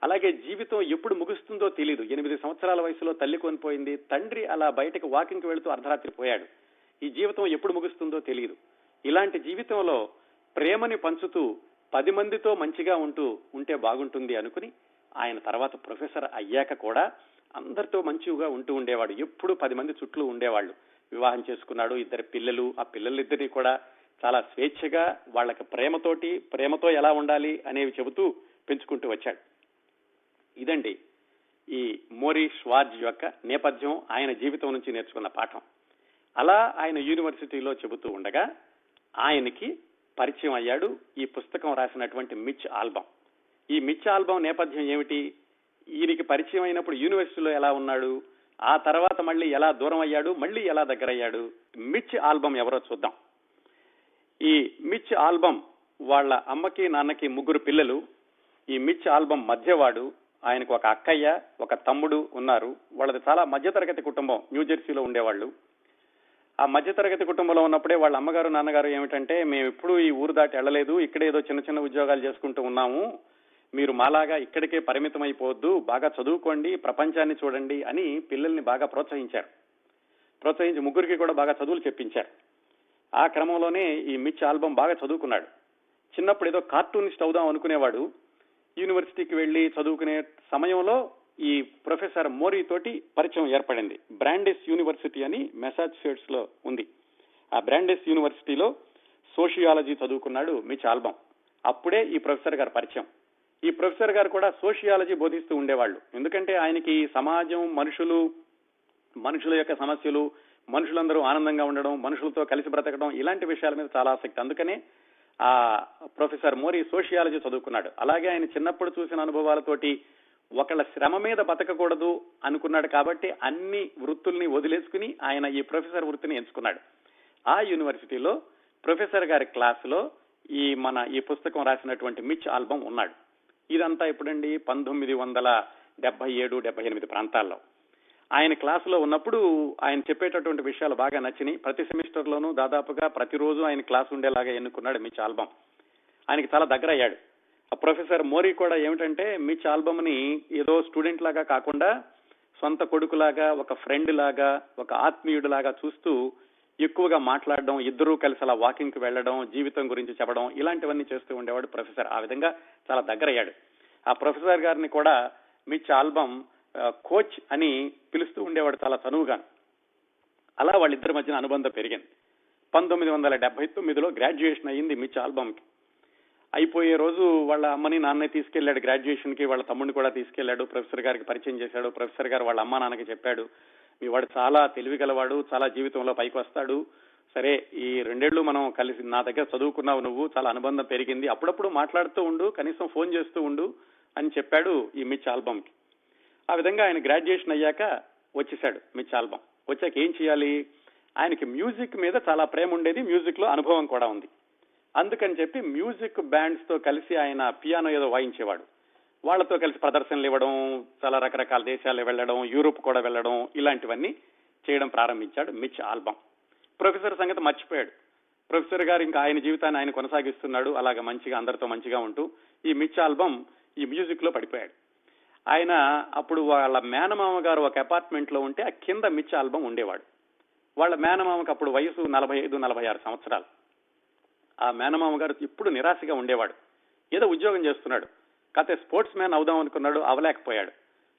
అలాగే జీవితం ఎప్పుడు ముగుస్తుందో తెలియదు ఎనిమిది సంవత్సరాల వయసులో తల్లి కొనిపోయింది తండ్రి అలా బయటకు వాకింగ్కి వెళుతూ అర్ధరాత్రి పోయాడు. ఈ జీవితం ఎప్పుడు ముగుస్తుందో తెలియదు. ఇలాంటి జీవితంలో ప్రేమని పంచుతూ పది మందితో మంచిగా ఉంటూ ఉంటే బాగుంటుంది అనుకుని ఆయన తర్వాత ప్రొఫెసర్ అయ్యాక కూడా అందరితో మంచిగా ఉంటూ ఉండేవాడు. ఎప్పుడు పది మంది చుట్టూ ఉండేవాళ్ళు. వివాహం చేసుకున్నాడు ఇద్దరు పిల్లలు ఆ పిల్లలిద్దరినీ కూడా చాలా స్వేచ్ఛగా వాళ్ళకి ప్రేమతోటి ప్రేమతో ఎలా ఉండాలి అనేవి చెబుతూ పెంచుకుంటూ వచ్చాడు. ఇదండి ఈ మోరీ ష్వార్జ్ యొక్క నేపథ్యం ఆయన జీవితం నుంచి నేర్చుకున్న పాఠం. అలా ఆయన యూనివర్సిటీలో చెబుతూ ఉండగా ఆయనకి పరిచయం అయ్యాడు ఈ పుస్తకం రాసినటువంటి మిచ్ ఆల్బమ్. ఈ మిచ్ ఆల్బమ్ నేపథ్యం ఏమిటి? ఈయనకి పరిచయం అయినప్పుడు యూనివర్సిటీలో ఎలా ఉన్నాడు? ఆ తర్వాత మళ్ళీ ఎలా దూరం అయ్యాడు? మళ్ళీ ఎలా దగ్గరయ్యాడు మిచ్ ఆల్బమ్ ఎవరో చూద్దాం. ఈ మిచ్ ఆల్బమ్ వాళ్ళ అమ్మకి నాన్నకి ముగ్గురు పిల్లలు. ఈ మిచ్ ఆల్బమ్ మధ్యవాడు ఆయనకు ఒక అక్కయ్య ఒక తమ్ముడు ఉన్నారు. వాళ్ళది చాలా మధ్యతరగతి కుటుంబం న్యూజెర్సీలో ఉండేవాళ్ళు. ఆ మధ్యతరగతి కుటుంబంలో ఉన్నప్పుడే వాళ్ళ అమ్మగారు నాన్నగారు ఏమిటంటే మేము ఎప్పుడూ ఈ ఊరు దాటి వెళ్ళలేదు ఇక్కడే ఏదో చిన్న చిన్న ఉద్యోగాలు చేసుకుంటూ ఉన్నాము. మీరు మాలాగా ఇక్కడికే పరిమితం అయిపోవద్దు బాగా చదువుకోండి ప్రపంచాన్ని చూడండి అని పిల్లల్ని బాగా ప్రోత్సహించారు. ప్రోత్సహించి ముగ్గురికి కూడా బాగా చదువులు చెప్పించారు. ఆ క్రమంలోనే ఈ మిచ్ ఆల్బమ్ బాగా చదువుకున్నాడు. చిన్నప్పుడు ఏదో కార్టూనిస్ట్ అవుదాం అనుకునేవాడు. యూనివర్సిటీకి వెళ్ళి చదువుకునే సమయంలో ఈ ప్రొఫెసర్ మోరీ తోటి పరిచయం ఏర్పడింది. బ్రాండెస్ యూనివర్సిటీ అని మెసాచ్యూసెట్స్లో ఉంది. ఆ బ్రాండెస్ యూనివర్సిటీలో సోషియాలజీ చదువుకున్నాడు మిచ్ ఆల్బమ్ అప్పుడే ఈ ప్రొఫెసర్ గారు పరిచయం. ఈ ప్రొఫెసర్ గారు కూడా సోషియాలజీ బోధిస్తూ ఉండేవాళ్ళు. ఎందుకంటే ఆయనకి సమాజం మనుషులు మనుషుల యొక్క సమస్యలు మనుషులందరూ ఆనందంగా ఉండడం మనుషులతో కలిసి బ్రతకడం ఇలాంటి విషయాల మీద చాలా ఆసక్తి. అందుకనే ఆ ప్రొఫెసర్ మోరీ సోషియాలజీ చదువుకున్నాడు. అలాగే ఆయన చిన్నప్పుడు చూసిన అనుభవాలతోటి ఒకళ్ళ శ్రమ మీద బతకకూడదు అనుకున్నాడు కాబట్టి అన్ని వృత్తుల్ని వదిలేసుకుని ఆయన ఈ ప్రొఫెసర్ వృత్తిని ఎంచుకున్నాడు. ఆ యూనివర్సిటీలో ప్రొఫెసర్ గారి క్లాసులో ఈ మన ఈ పుస్తకం రాసినటువంటి మిచ్ ఆల్బమ్ ఉన్నాడు. ఇదంతా ఇప్పుడండి పంతొమ్మిది వందల డెబ్బై ఏడు డెబ్బై ఎనిమిది ప్రాంతాల్లో. ఆయన క్లాసులో ఉన్నప్పుడు ఆయన చెప్పేటటువంటి విషయాలు బాగా నచ్చినాయి. ప్రతి సెమిస్టర్లోనూ దాదాపుగా ప్రతిరోజు ఆయన క్లాస్ ఉండేలాగా ఎన్నుకున్నాడు మిచ్ ఆల్బమ్. ఆయనకి చాలా దగ్గర అయ్యాడు ప్రొఫెసర్ మోరీ కూడా ఏమిటంటే మిచ్ ఆల్బమ్ని ఏదో స్టూడెంట్ లాగా కాకుండా సొంత కొడుకులాగా ఒక ఫ్రెండ్ లాగా ఒక ఆత్మీయుడు లాగా చూస్తూ ఎక్కువగా మాట్లాడడం ఇద్దరూ కలిసి అలా వాకింగ్కి వెళ్ళడం జీవితం గురించి చెప్పడం ఇలాంటివన్నీ చేస్తూ ఉండేవాడు ప్రొఫెసర్. ఆ విధంగా చాలా దగ్గరయ్యాడు. ఆ ప్రొఫెసర్ గారిని కూడా మిచ్ ఆల్బమ్ కోచ్ అని పిలుస్తూ ఉండేవాడు చాలా చనువుగా అలా వాళ్ళిద్దరి మధ్యన అనుబంధం పెరిగింది. పంతొమ్మిది వందల డెబ్బై తొమ్మిదిలో గ్రాడ్యుయేషన్ అయ్యింది మిచ్ ఆల్బమ్కి అయిపోయే రోజు వాళ్ళ అమ్మని నాన్నని తీసుకెళ్ళాడు గ్రాడ్యుయేషన్కి వాళ్ళ తమ్ముడిని కూడా తీసుకెళ్ళాడు ప్రొఫెసర్ గారికి పరిచయం చేశాడు. ప్రొఫెసర్ గారు వాళ్ళ అమ్మ నాన్నకి చెప్పాడు. మీ వాడు చాలా తెలివి గలవాడు చాలా జీవితంలో పైకి వస్తాడు. సరే ఈ రెండేళ్ళు మనం కలిసి నా దగ్గర చదువుకున్నావు నువ్వు చాలా అనుబంధం పెరిగింది. అప్పుడప్పుడు మాట్లాడుతూ ఉండు కనీసం ఫోన్ చేస్తూ ఉండు అని చెప్పాడు ఈ మిచ్ ఆల్బమ్కి ఆ విధంగా ఆయన గ్రాడ్యుయేషన్ అయ్యాక వచ్చేసాడు మిచ్ ఆల్బమ్. వచ్చాక ఏం చేయాలి? ఆయనకి మ్యూజిక్ మీద చాలా ప్రేమ ఉండేది. మ్యూజిక్లో అనుభవం కూడా ఉంది. అందుకని చెప్పి మ్యూజిక్ బ్యాండ్స్తో కలిసి ఆయన పియానో ఏదో వాయించేవాడు. వాళ్ళతో కలిసి ప్రదర్శనలు ఇవ్వడం చాలా రకరకాల దేశాలు వెళ్ళడం యూరోప్ కూడా వెళ్ళడం ఇలాంటివన్నీ చేయడం ప్రారంభించాడు మిచ్ ఆల్బమ్. ప్రొఫెసర్ సంగతి మర్చిపోయాడు. ప్రొఫెసర్ గారు ఇంకా ఆయన జీవితాన్ని ఆయన కొనసాగిస్తున్నాడు అలాగా మంచిగా అందరితో మంచిగా ఉంటూ ఈ మిచ్ ఆల్బమ్ ఈ మ్యూజిక్లో పడిపోయాడు. ఆయన అప్పుడు వాళ్ళ మేనమామ గారు ఒక అపార్ట్మెంట్లో ఉంటే ఆ కింద మిచ్ ఆల్బమ్ ఉండేవాడు. వాళ్ళ మేనమామకి అప్పుడు వయసు నలభై ఐదు నలభై ఆరు సంవత్సరాలు. ఆ మేనమామ గారు ఇప్పుడు నిరాశగా ఉండేవాడు. ఏదో ఉద్యోగం చేస్తున్నాడు. కాకపోతే స్పోర్ట్స్ మ్యాన్ అవుదాం అనుకున్నాడు అవలేకపోయాడు.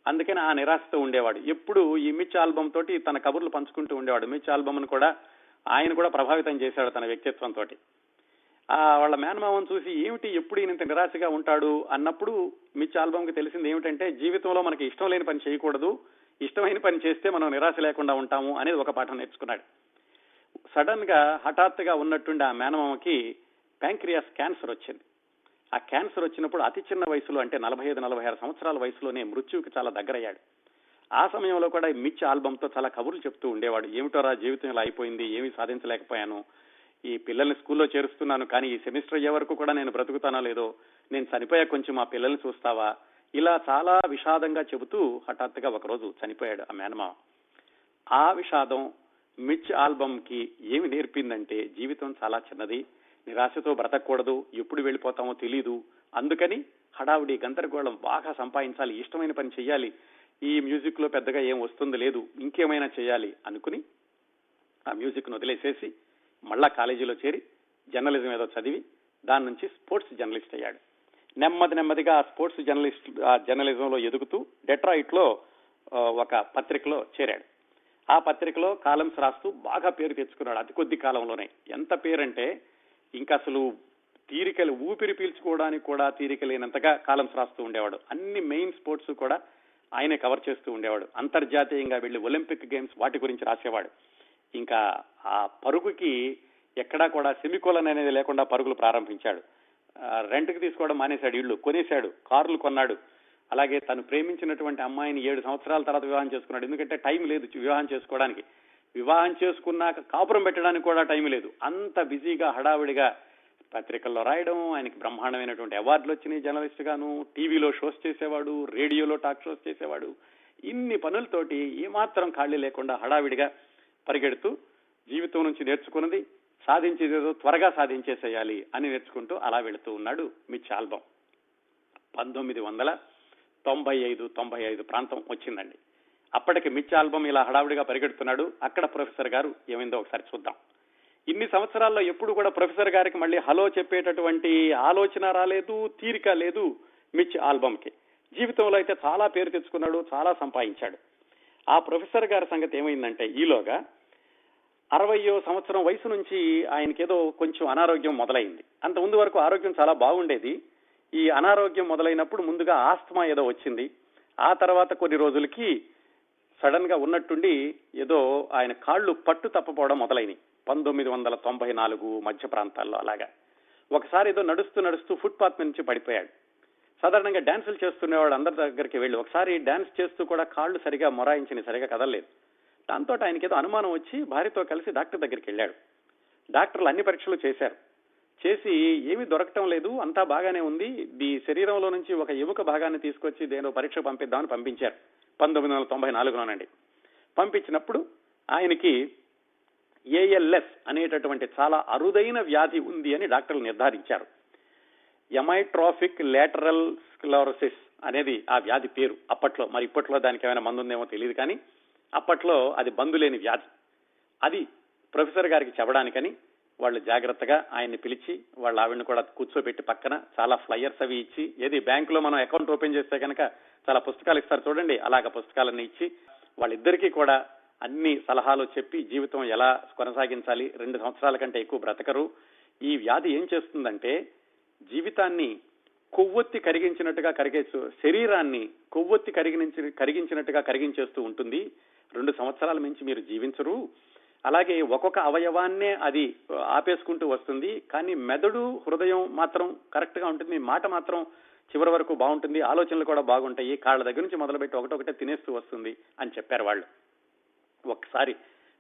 అందుకని ఆ నిరాశతో ఉండేవాడు. ఎప్పుడు ఈ మిచ్ ఆల్బమ్ తోటి తన కబుర్లు పంచుకుంటూ ఉండేవాడు. మిచ్ ఆల్బమ్ కూడా ఆయన కూడా ప్రభావితం చేశాడు తన వ్యక్తిత్వం తోటి. ఆ వాళ్ళ మేనమామను చూసి ఏమిటి ఎప్పుడు ఈయన ఇంత నిరాశగా ఉంటాడు అన్నప్పుడు మిచ్ ఆల్బమ్కి తెలిసింది ఏమిటంటే జీవితంలో మనకి ఇష్టం లేని పని చేయకూడదు. ఇష్టమైన పని చేస్తే మనం నిరాశ లేకుండా ఉంటాము అనేది ఒక పాఠం నేర్చుకున్నాడు. సడన్గా హఠాత్తుగా ఉన్నట్టుండి ఆ మేనమామకి ప్యాంక్రియాస్ క్యాన్సర్ వచ్చింది. ఆ క్యాన్సర్ వచ్చినప్పుడు అతి చిన్న వయసులో అంటే నలభై ఐదు నలభై ఆరు సంవత్సరాల వయసులోనే మృత్యువుకి చాలా దగ్గరయ్యాడు. ఆ సమయంలో కూడా మిచ్ ఆల్బమ్తో చాలా కబుర్లు చెప్తూ ఉండేవాడు. ఏమిటోరా జీవితం ఇలా అయిపోయింది ఏమీ సాధించలేకపోయాను. ఈ పిల్లల్ని స్కూల్లో చేరుస్తున్నాను కానీ ఈ సెమిస్టర్ అయ్యే వరకు కూడా నేను బ్రతుకుతానో లేదో నేను చనిపోయా కొంచెం మా పిల్లల్ని చూస్తావా? ఇలా చాలా విషాదంగా చెబుతూ హఠాత్తుగా ఒకరోజు చనిపోయాడు ఆ మేనమామ. ఆ విషాదం మిచ్ ఆల్బమ్కి ఏమి నేర్పిందంటే జీవితం చాలా చిన్నది. నిరాశతో బ్రతకూడదు ఎప్పుడు వెళ్ళిపోతామో తెలీదు. అందుకని హడావుడి గందరగోళం బాగా సంపాదించాలి ఇష్టమైన పని చేయాలి ఈ మ్యూజిక్లో పెద్దగా ఏం వస్తుంది లేదు ఇంకేమైనా చేయాలి అనుకుని ఆ మ్యూజిక్ను వదిలేసేసి మళ్ళా కాలేజీలో చేరి జర్నలిజం ఏదో చదివి దాని నుంచి స్పోర్ట్స్ జర్నలిస్ట్ అయ్యాడు. నెమ్మది నెమ్మదిగా ఆ స్పోర్ట్స్ జర్నలిస్ట్ ఆ జర్నలిజంలో ఎదుగుతూ డెట్రాయిట్లో ఒక పత్రికలో చేరాడు. ఆ పత్రికలో కాలమ్స్ రాస్తూ బాగా పేరు తెచ్చుకున్నాడు. అతి కొద్ది కాలంలోనే. ఎంత పేరంటే ఇంకా అసలు తీరికలు ఊపిరి పీల్చుకోవడానికి కూడా తీరిక లేనంతగా కాలమ్స్ రాస్తూ ఉండేవాడు. అన్ని మెయిన్ స్పోర్ట్స్ కూడా ఆయనే కవర్ చేస్తూ ఉండేవాడు. అంతర్జాతీయంగా వెళ్ళి ఒలింపిక్ గేమ్స్ వాటి గురించి రాసేవాడు. ఇంకా ఆ పరుగుకి ఎక్కడా కూడా సెమికోలన్ అనేది లేకుండా పరుగులు ప్రారంభించాడు. రెంట్కి తీసుకోవడం మానేశాడు ఇళ్ళు కొనేశాడు కార్లు కొన్నాడు. అలాగే తను ప్రేమించినటువంటి అమ్మాయిని ఏడు సంవత్సరాల తర్వాత వివాహం చేసుకున్నాడు. ఎందుకంటే టైం లేదు వివాహం చేసుకోవడానికి. వివాహం చేసుకున్నాక కాపురం పెట్టడానికి కూడా టైం లేదు. అంత బిజీగా హడావిడిగా పత్రికల్లో రాయడం ఆయనకి బ్రహ్మాండమైనటువంటి అవార్డులు వచ్చినాయి జర్నలిస్ట్ గాను టీవీలో షోస్ చేసేవాడు రేడియోలో టాక్ షోస్ చేసేవాడు. ఇన్ని పనులతోటి ఏమాత్రం ఖాళీ లేకుండా హడావిడిగా పరిగెడుతూ జీవితం నుంచి నేర్చుకున్నది సాధించేదేదో త్వరగా సాధించేసేయాలి అని నేర్చుకుంటూ అలా వెళుతూ ఉన్నాడు మిచ్ ఆల్బమ్ పంతొమ్మిది వందల తొంభై ఐదు తొంభై ఐదు ప్రాంతం వచ్చిందండి. అప్పటికి మిచ్ ఆల్బమ్ ఇలా హడావుడిగా పరిగెడుతున్నాడు. అక్కడ ప్రొఫెసర్ గారు ఏమైందో ఒకసారి చూద్దాం. ఇన్ని సంవత్సరాల్లో ఎప్పుడు కూడా ప్రొఫెసర్ గారికి మళ్ళీ హలో చెప్పేటటువంటి ఆలోచన రాలేదు తీరిక లేదు మిచ్ ఆల్బమ్కి. జీవితంలో అయితే చాలా పేరు తెచ్చుకున్నాడు చాలా సంపాదించాడు. ఆ ప్రొఫెసర్ గారి సంగతి ఏమైందంటే ఈలోగా అరవయో సంవత్సరం వయసు నుంచి ఆయనకేదో కొంచెం అనారోగ్యం మొదలైంది. అంత ముందు వరకు ఆరోగ్యం చాలా బాగుండేది. ఈ అనారోగ్యం మొదలైనప్పుడు ముందుగా ఆస్తమా ఏదో వచ్చింది. ఆ తర్వాత కొన్ని రోజులకి సడన్గా ఉన్నట్టుండి ఏదో ఆయన కాళ్ళు పట్టు తప్పపోవడం మొదలైనవి పంతొమ్మిది వందల తొంభై నాలుగు మధ్య ప్రాంతాల్లో అలాగా. ఒకసారి ఏదో నడుస్తూ నడుస్తూ ఫుట్పాత్ నుంచి పడిపోయాడు. సాధారణంగా డాన్సులు చేస్తున్నవాడు అందరి దగ్గరికి వెళ్ళి ఒకసారి డాన్స్ చేస్తూ కూడా కాళ్ళు సరిగా మొరాయించిన సరిగా కదలలేదు. దాంతో ఆయనకి ఏదో అనుమానం వచ్చి భార్యతో కలిసి డాక్టర్ దగ్గరికి వెళ్ళాడు. డాక్టర్లు అన్ని పరీక్షలు చేశారు. చేసి ఏమీ దొరకటం లేదు అంతా బాగానే ఉంది. ఈ శరీరంలో నుంచి ఒక ఎముక భాగాన్ని తీసుకొచ్చి దేనో పరీక్ష పంపిద్దామని పంపించారు. పంతొమ్మిది వందల తొంభై నాలుగులోనండి. పంపించినప్పుడు ఆయనకి ఏఎల్ఎస్ అనేటటువంటి చాలా అరుదైన వ్యాధి ఉంది అని డాక్టర్లు నిర్ధారించారు. ఎమైట్రాఫిక్ లేటరల్ స్క్లరోసిస్ అనేది ఆ వ్యాధి పేరు. అప్పట్లో మరి ఇప్పట్లో దానికి ఏమైనా మందు ఉందేమో తెలియదు కానీ అప్పట్లో అది బంధు లేని వ్యాధి. అది ప్రొఫెసర్ గారికి చెప్పడానికని వాళ్ళు జాగ్రత్తగా ఆయన్ని పిలిచి వాళ్ళ ఆవిడని కూడా కూర్చోబెట్టి పక్కన చాలా ఫ్లయర్స్ అవి ఇచ్చి ఏది బ్యాంకులో మనం అకౌంట్ ఓపెన్ చేస్తే కనుక చాలా పుస్తకాలు ఇస్తారు చూడండి అలాగ పుస్తకాలన్నీ ఇచ్చి వాళ్ళిద్దరికీ కూడా అన్ని సలహాలు చెప్పి జీవితం ఎలా కొనసాగించాలి రెండు సంవత్సరాల కంటే ఎక్కువ బ్రతకరు. ఈ వ్యాధి ఏం చేస్తుందంటే జీవితాన్ని కొవ్వొత్తి కరిగించినట్టుగా కరిగేస్తూ శరీరాన్ని కొవ్వొత్తి కరిగించి కరిగించినట్టుగా కరిగించేస్తూ ఉంటుంది. రెండు సంవత్సరాల మించి మీరు జీవించరు. అలాగే ఒక్కొక్క అవయవాన్నే అది ఆపేసుకుంటూ వస్తుంది. కానీ మెదడు హృదయం మాత్రం కరెక్ట్గా ఉంటుంది. మాట మాత్రం చివరి వరకు బాగుంటుంది. ఆలోచనలు కూడా బాగుంటాయి. కాళ్ళ దగ్గర నుంచి మొదలుపెట్టి ఒకటొకటే తినేస్తూ వస్తుంది అని చెప్పారు వాళ్ళు. ఒకసారి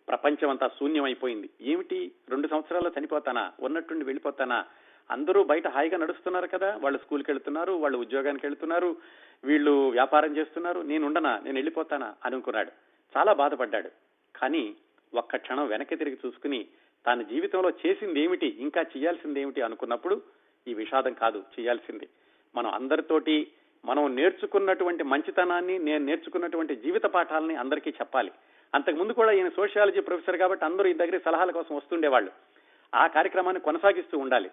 ప్రపంచం అంతా శూన్యమైపోయింది. ఏమిటి? రెండు సంవత్సరాల్లో చనిపోతానా? ఉన్నట్టుండి వెళ్ళిపోతానా? అందరూ బయట హాయిగా నడుస్తున్నారు కదా. వాళ్ళు స్కూల్కి వెళ్తున్నారు వాళ్ళు ఉద్యోగానికి వెళ్తున్నారు వీళ్ళు వ్యాపారం చేస్తున్నారు. నేను ఉండనా? నేను వెళ్ళిపోతానా? అనుకున్నాడు. చాలా బాధపడ్డాడు. కానీ ఒక్క క్షణం వెనక్కి తిరిగి చూసుకుని తన జీవితంలో చేసింది ఏమిటి ఇంకా చేయాల్సింది ఏమిటి అనుకున్నప్పుడు ఈ విషాదం కాదు చేయాల్సింది. మనం అందరితోటి మనం నేర్చుకున్నటువంటి మంచితనాన్ని నేను నేర్చుకున్నటువంటి జీవిత పాఠాలని అందరికీ చెప్పాలి. అంతకు ముందు కూడా ఈయన సోషియాలజీ ప్రొఫెసర్ కాబట్టి అందరూ ఈ దగ్గర సలహాల కోసం వస్తుండేవాళ్ళు. ఆ కార్యక్రమాన్ని కొనసాగిస్తూ ఉండాలి.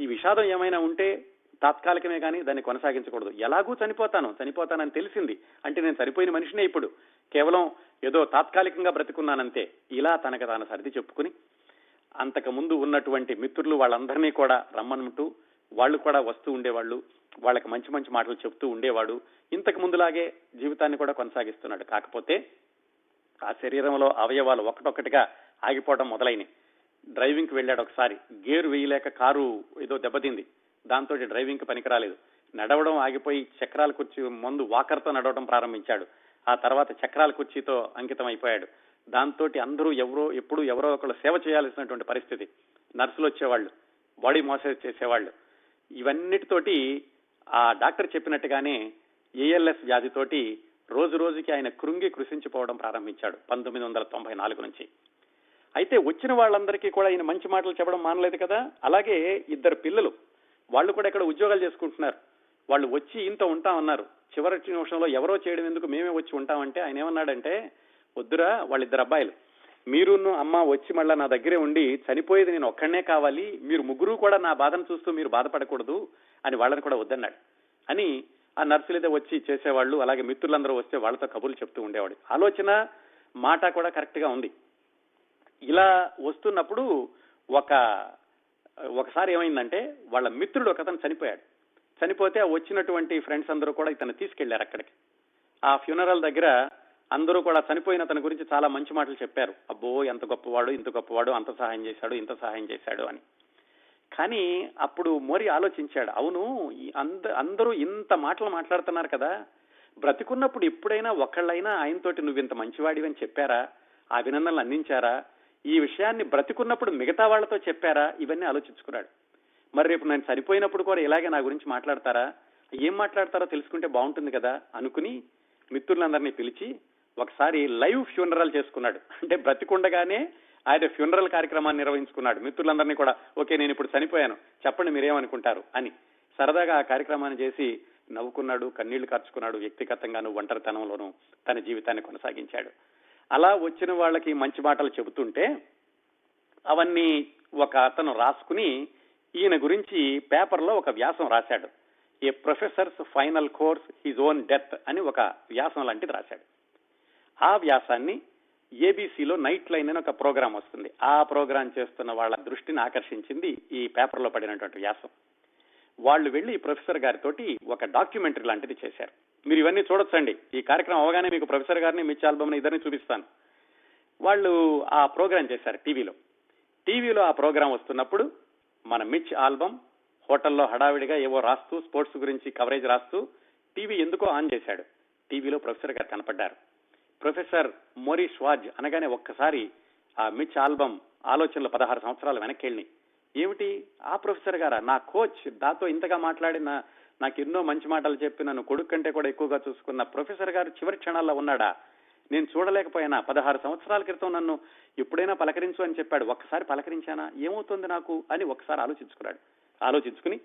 ఈ విషాదం ఏమైనా ఉంటే తాత్కాలికమే కానీ దాన్ని కొనసాగించకూడదు. ఎలాగూ చనిపోతాను చనిపోతానని తెలిసింది. అంటే నేను చనిపోయిన మనిషినే ఇప్పుడు. కేవలం ఏదో తాత్కాలికంగా బ్రతుకున్నానంతే. ఇలా తనకు తాను సర్ది చెప్పుకుని అంతకు ముందు ఉన్నటువంటి మిత్రులు వాళ్ళందరినీ కూడా రమ్మనుంటూ వాళ్ళు కూడా వస్తూ ఉండేవాళ్ళు వాళ్ళకి మంచి మంచి మాటలు చెప్తూ ఉండేవాడు. ఇంతకు ముందులాగే జీవితాన్ని కూడా కొనసాగిస్తున్నాడు. కాకపోతే ఆ శరీరంలో అవయవాలు ఒకటొక్కటిగా ఆగిపోవడం మొదలైనవి డ్రైవింగ్కి వెళ్ళాడు ఒకసారి. గేరు వేయలేక కారు ఏదో దెబ్బతింది. దాంతో డ్రైవింగ్కి పనికిరాలేదు. నడవడం ఆగిపోయి చక్రాలు కుర్చీ ముందు వాకర్తో నడవడం ప్రారంభించాడు. ఆ తర్వాత చక్రాల కుర్చీతో అంకితం అయిపోయాడు. దాంతో అందరూ ఎవరో ఎప్పుడు ఎవరో ఒకళ్ళు సేవ చేయాల్సినటువంటి పరిస్థితి. నర్సులు వచ్చేవాళ్ళు బాడీ మోసేజ్ చేసేవాళ్ళు. ఇవన్నిటితోటి ఆ డాక్టర్ చెప్పినట్టుగానే ఏఎల్ఎస్ వ్యాధితోటి రోజు రోజుకి ఆయన కృంగి కృషించిపోవడం ప్రారంభించాడు పంతొమ్మిది వందల తొంభై నాలుగు నుంచి. అయితే వచ్చిన వాళ్ళందరికీ కూడా ఆయన మంచి మాటలు చెప్పడం మానలేదు కదా? అలాగే ఇద్దరు పిల్లలు వాళ్ళు కూడా ఇక్కడ ఉద్యోగాలు చేసుకుంటున్నారు. వాళ్ళు వచ్చి ఇంత ఉంటామన్నారు చివరి నిమిషంలో ఎవరో చేయడం ఎందుకు మేమే వచ్చి ఉంటామంటే ఆయన ఏమన్నాడంటే వద్దురా వాళ్ళిద్దరు అబ్బాయిలు. మీరును అమ్మ వచ్చి మళ్ళా నా దగ్గరే ఉండి చనిపోయేది నేను ఒక్కడనే కావాలి. మీరు ముగ్గురు కూడా నా బాధను చూస్తూ మీరు బాధపడకూడదు అని వాళ్ళని కూడా వద్దన్నాడు. అని ఆ నర్సులైతే వచ్చి చేసేవాళ్ళు అలాగే మిత్రులందరూ వస్తే వాళ్ళతో కబుర్లు చెప్తూ ఉండేవాడు ఆలోచన మాట కూడా కరెక్ట్గా ఉంది. ఇలా వస్తున్నప్పుడు ఒక ఒకసారి ఏమైందంటే వాళ్ళ మిత్రుడు ఒకతను చనిపోయాడు. చనిపోతే వచ్చినటువంటి ఫ్రెండ్స్ అందరూ కూడా ఇతను తీసుకెళ్ళారు అక్కడికి. ఆ ఫ్యూనరల్ దగ్గర అందరూ కూడా చనిపోయిన అతని గురించి చాలా మంచి మాటలు చెప్పారు. అబ్బో ఎంత గొప్పవాడు ఇంత గొప్పవాడు అంత సహాయం చేశాడు ఇంత సహాయం చేశాడు అని. కానీ అప్పుడు మోరి ఆలోచించాడు అవును అంద అందరూ ఇంత మాటలు మాట్లాడుతున్నారు కదా. బ్రతికున్నప్పుడు ఎప్పుడైనా ఒకళ్ళైనా ఆయనతోటి నువ్వు ఇంత మంచివాడివి అని చెప్పారా? ఆ అభినందనలు అందించారా? ఈ విషయాన్ని బ్రతికున్నప్పుడు మిగతా వాళ్ళతో చెప్పారా? ఇవన్నీ ఆలోచించుకున్నాడు. మరి రేపు నేను చనిపోయినప్పుడు కూడా ఇలాగే నా గురించి మాట్లాడతారా? ఏం మాట్లాడతారో తెలుసుకుంటే బాగుంటుంది కదా అనుకుని మిత్రులందరినీ పిలిచి ఒకసారి లైవ్ ఫ్యూనరల్ చేసుకున్నాడు. అంటే బ్రతికుండగానే ఆయన ఫ్యూనరల్ కార్యక్రమాన్ని నిర్వహించుకున్నాడు మిత్రులందరినీ కూడా. ఓకే నేను ఇప్పుడు చనిపోయాను. చెప్పండి మీరేమనుకుంటారు? అని సరదాగా ఆ కార్యక్రమాన్ని చేసి నవ్వుకున్నాడు కన్నీళ్ళు ఖర్చుకున్నాడు వ్యక్తిగతంగాను ఒంటరితనంలోనూ తన జీవితాన్ని కొనసాగించాడు. అలా వచ్చిన వాళ్ళకి మంచి మాటలు చెబుతుంటే అవన్నీ ఒక అతను రాసుకుని ఈయన గురించి పేపర్లో ఒక వ్యాసం రాశాడు. A professor's final course his own death అని ఒక వ్యాసం లాంటిది రాశాడు. ఆ వ్యాసాన్ని ఏబీసీలో నైట్ లైన్ అని ఒక ప్రోగ్రాం వస్తుంది. ఆ ప్రోగ్రాం చేస్తున్న వాళ్ళ దృష్టిని ఆకర్షించింది ఈ పేపర్లో పడినటువంటి వ్యాసం. వాళ్ళు వెళ్ళి ప్రొఫెసర్ గారితోటి ఒక డాక్యుమెంటరీ లాంటిది చేశారు. మీరు ఇవన్నీ చూడొచ్చండి. ఈ కార్యక్రమం అవగానే మీకు ప్రొఫెసర్ గారిని మిచ్ ఆల్బమ్ని ఇద్దరిని చూపిస్తాను. వాళ్ళు ఆ ప్రోగ్రాం చేశారు టీవీలో. టీవీలో ఆ ప్రోగ్రాం వస్తున్నప్పుడు మన మిచ్ ఆల్బమ్ హోటల్లో హడావిడిగా ఏవో రాస్తూ స్పోర్ట్స్ గురించి కవరేజ్ రాస్తూ టీవీ ఎందుకో ఆన్ చేశాడు. టీవీలో ప్రొఫెసర్ గారు కనపడ్డారు. ప్రొఫెసర్ మోరీ స్వాజ్ అనగానే ఒక్కసారి ఆ మిచ్ ఆల్బమ్ ఆలోచనలు పదహారు సంవత్సరాలు వెనక్కి ఏమిటి? ఆ ప్రొఫెసర్ గారా? నా కోచ్ దాతో ఇంతగా మాట్లాడిన నాకు ఎన్నో మంచి మాటలు చెప్పి నన్ను కొడుకు కంటే కూడా ఎక్కువగా చూసుకున్న ప్రొఫెసర్ గారు చివరి క్షణాల్లో ఉన్నాడా? నేను చూడలేకపోయినా? పదహారు సంవత్సరాల క్రితం నన్ను ఎప్పుడైనా పలకరించు అని చెప్పాడు. ఒక్కసారి పలకరించానా? ఏమవుతుంది నాకు? అని ఒకసారి ఆలోచించుకున్నాడు. ఆలోచించుకుని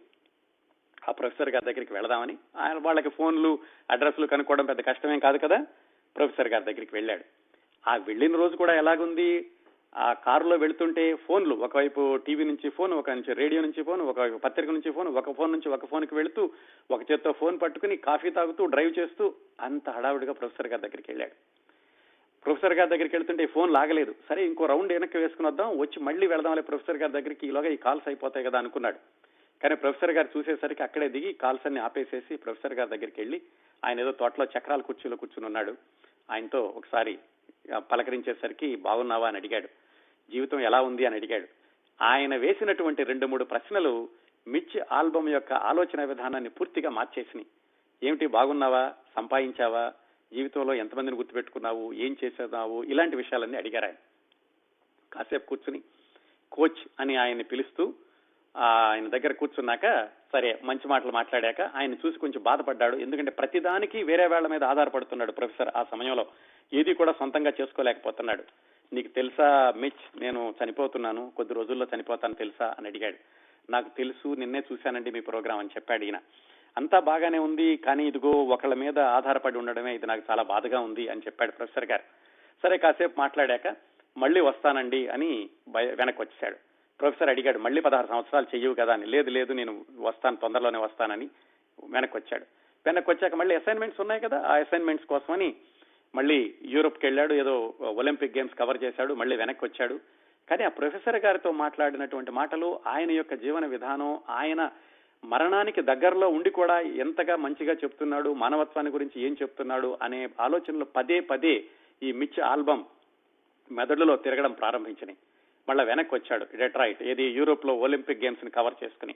ఆ ప్రొఫెసర్ గారి దగ్గరికి వెళదామని ఆయన వాళ్ళకి ఫోన్లు అడ్రస్లు కనుక్కోవడం పెద్ద కష్టమేం కాదు కదా? ప్రొఫెసర్ గారి దగ్గరికి వెళ్ళాడు. ఆ వెళ్ళిన రోజు కూడా ఎలాగుంది? ఆ కారులో వెళ్తుంటే ఫోన్లు ఒకవైపు టీవీ నుంచి ఫోన్ ఒక నుంచి రేడియో నుంచి ఫోన్ ఒక పత్రిక నుంచి ఫోన్ ఒక ఫోన్ నుంచి ఒక ఫోన్కి వెళుతూ ఒక చేత్తో ఫోన్ పట్టుకుని కాఫీ తాగుతూ డ్రైవ్ చేస్తూ అంత హడావుడిగా ప్రొఫెసర్ గారి దగ్గరికి వెళ్ళాడు. ప్రొఫెసర్ గారి దగ్గరికి వెళ్తుంటే ఈ ఫోన్ లాగలేదు. సరే ఇంకో రౌండ్ వెనక్కి వేసుకుని వద్దాం వచ్చి మళ్ళీ వెళదాంలే ప్రొఫెసర్ గారి దగ్గరికి. ఈలోగా ఈ కాల్స్ అయిపోతాయి కదా అనుకున్నాడు. కానీ ప్రొఫెసర్ గారు చూసేసరికి అక్కడే దిగి కాల్స్ అన్ని ఆపేసేసి ప్రొఫెసర్ గారి దగ్గరికి వెళ్ళి ఆయన ఏదో తోటలో చక్రాల కుర్చీలో కూర్చుని ఉన్నాడు. ఆయనతో ఒకసారి పలకరించేసరికి బాగున్నావా? అని అడిగాడు. జీవితం ఎలా ఉంది? అని అడిగాడు. ఆయన వేసినటువంటి రెండు మూడు ప్రశ్నలు మిచ్ ఆల్బమ్ యొక్క ఆలోచన విధానాన్ని పూర్తిగా మార్చేసినాయి. ఏమిటి? బాగున్నావా? సంపాదించావా? జీవితంలో ఎంతమందిని గుర్తుపెట్టుకున్నావు? ఏం చేసేదావు? ఇలాంటి విషయాలన్నీ అడిగారు ఆయన. కాసేపు కూర్చుని కోచ్ అని ఆయన్ని పిలుస్తూ ఆయన దగ్గర కూర్చున్నాక సరే మంచి మాటలు మాట్లాడాక ఆయన చూసి కొంచెం బాధపడ్డాడు. ఎందుకంటే ప్రతిదానికి వేరే వాళ్ళ మీద ఆధారపడుతున్నాడు ప్రొఫెసర్ ఆ సమయంలో. ఏది కూడా సొంతంగా చేసుకోలేకపోతున్నాడు. నీకు తెలుసా మిచ్ నేను చనిపోతున్నాను. కొద్ది రోజుల్లో చనిపోతాను తెలుసా? అని అడిగాడు. నాకు తెలుసు నిన్నే చూశానండి మీ ప్రోగ్రామ్ అని చెప్పాడు ఈయన అంతా బాగానే ఉంది కానీ ఇదిగో ఒకళ్ళ మీద ఆధారపడి ఉండడమే ఇది నాకు చాలా బాధగా ఉంది అని చెప్పాడు ప్రొఫెసర్ గారు. సరే కాసేపు మాట్లాడాక మళ్ళీ వస్తానండి అని వెనక్కి వచ్చాడు ప్రొఫెసర్ అడిగాడు మళ్ళీ పదహారు సంవత్సరాలు చెయ్యవు కదా అని. లేదు లేదు నేను వస్తాను తొందరలోనే వస్తానని వెనక్కి వచ్చాడు. వెనక్కి వచ్చాక మళ్ళీ అసైన్మెంట్స్ ఉన్నాయి కదా ఆ అసైన్మెంట్స్ కోసమని మళ్ళీ యూరోప్కి వెళ్ళాడు ఏదో ఒలింపిక్ గేమ్స్ కవర్ చేశాడు మళ్ళీ వెనక్కి వచ్చాడు. కానీ ఆ ప్రొఫెసర్ గారితో మాట్లాడినటువంటి మాటలు ఆయన యొక్క జీవన విధానం ఆయన మరణానికి దగ్గరలో ఉండి కూడా ఎంతగా మంచిగా చెప్తున్నాడు మానవత్వాన్ని గురించి ఏం చెప్తున్నాడు అనే ఆలోచనలు పదే పదే ఈ మిచ్ ఆల్బమ్ మెదడులో తిరగడం ప్రారంభించినాయి. మళ్ళీ వెనక్కి వచ్చాడు డెట్రాయిట్ ఏది యూరోప్లో ఒలింపిక్ గేమ్స్ని కవర్ చేసుకుని.